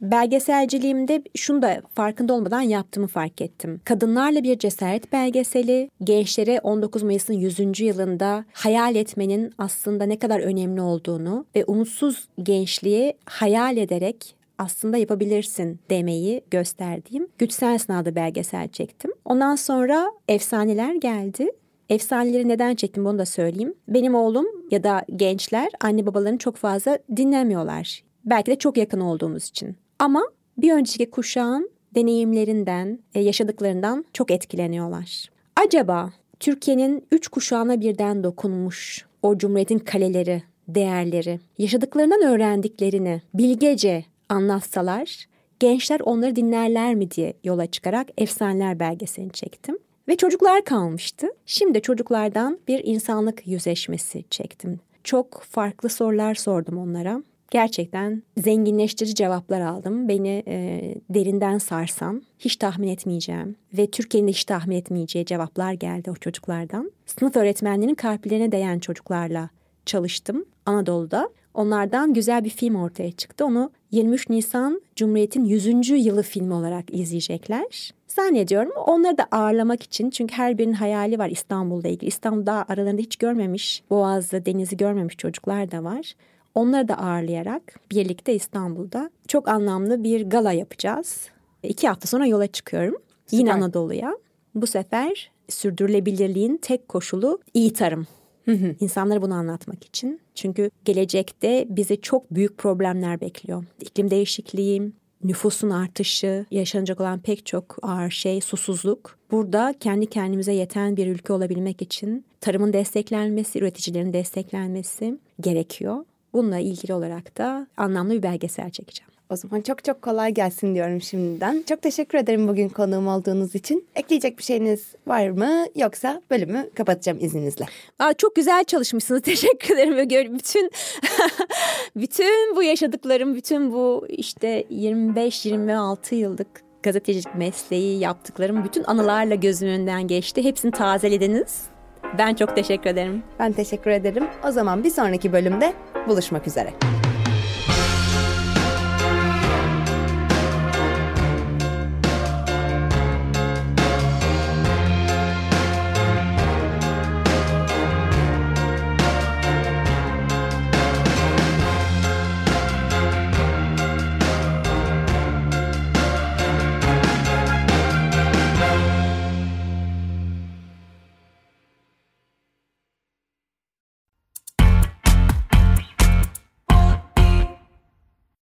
Belgeselciliğimde şunu da farkında olmadan yaptığımı fark ettim. Kadınlarla bir cesaret belgeseli, gençlere 19 Mayıs'ın 100. yılında hayal etmenin aslında ne kadar önemli olduğunu ve umutsuz gençliği hayal ederek aslında yapabilirsin demeyi gösterdiğim Güçsel Sınav'da belgesel çektim. Ondan sonra efsaneler geldi. Efsaneleri neden çektim bunu da söyleyeyim. Benim oğlum ya da gençler anne babalarını çok fazla dinlemiyorlar. Belki de çok yakın olduğumuz için. Ama bir önceki kuşağın deneyimlerinden, e, yaşadıklarından çok etkileniyorlar. Acaba Türkiye'nin üç kuşağına birden dokunmuş o cumhuriyetin kaleleri, değerleri, yaşadıklarından öğrendiklerini bilgece anlatsalar gençler onları dinlerler mi diye yola çıkarak efsaneler belgeselini çektim. Ve çocuklar kalmıştı. Şimdi çocuklardan bir insanlık yüzleşmesi çektim. Çok farklı sorular sordum onlara. Gerçekten zenginleştirici cevaplar aldım. Beni e, derinden sarsan, hiç tahmin etmeyeceğim ve Türkiye'nin de hiç tahmin etmeyeceği cevaplar geldi o çocuklardan. Sınıf öğretmenlerinin kalplerine değen çocuklarla çalıştım Anadolu'da. Onlardan güzel bir film ortaya çıktı. Onu 23 Nisan Cumhuriyet'in 100. yılı filmi olarak izleyecekler. Zannediyorum onları da ağırlamak için çünkü her birinin hayali var İstanbul'la ilgili. İstanbul'da aralarında hiç görmemiş, Boğaz'ı, denizi görmemiş çocuklar da var. Onları da ağırlayarak birlikte İstanbul'da çok anlamlı bir gala yapacağız. İki hafta sonra yola çıkıyorum. Yine Süper. Anadolu'ya. Bu sefer sürdürülebilirliğin tek koşulu iyi tarım. İnsanlara bunu anlatmak için. Çünkü gelecekte bizi çok büyük problemler bekliyor. İklim değişikliği, nüfusun artışı, yaşanacak olan pek çok ağır şey, susuzluk. Burada kendi kendimize yeten bir ülke olabilmek için tarımın desteklenmesi, üreticilerin desteklenmesi gerekiyor. Bununla ilgili olarak da anlamlı bir belgesel çekeceğim. O zaman çok çok kolay gelsin diyorum şimdiden. Çok teşekkür ederim bugün konuğum olduğunuz için. Ekleyecek bir şeyiniz var mı? Yoksa bölümü kapatacağım izninizle. Aa, çok güzel çalışmışsınız. [LAUGHS] Teşekkür ederim. Bütün [LAUGHS] bütün bu yaşadıklarım, bütün bu işte 25-26 yıllık gazetecilik mesleği yaptıklarım bütün anılarla gözümün önünden geçti. Hepsini tazelediniz. Ben çok teşekkür ederim. Ben teşekkür ederim. O zaman bir sonraki bölümde buluşmak üzere.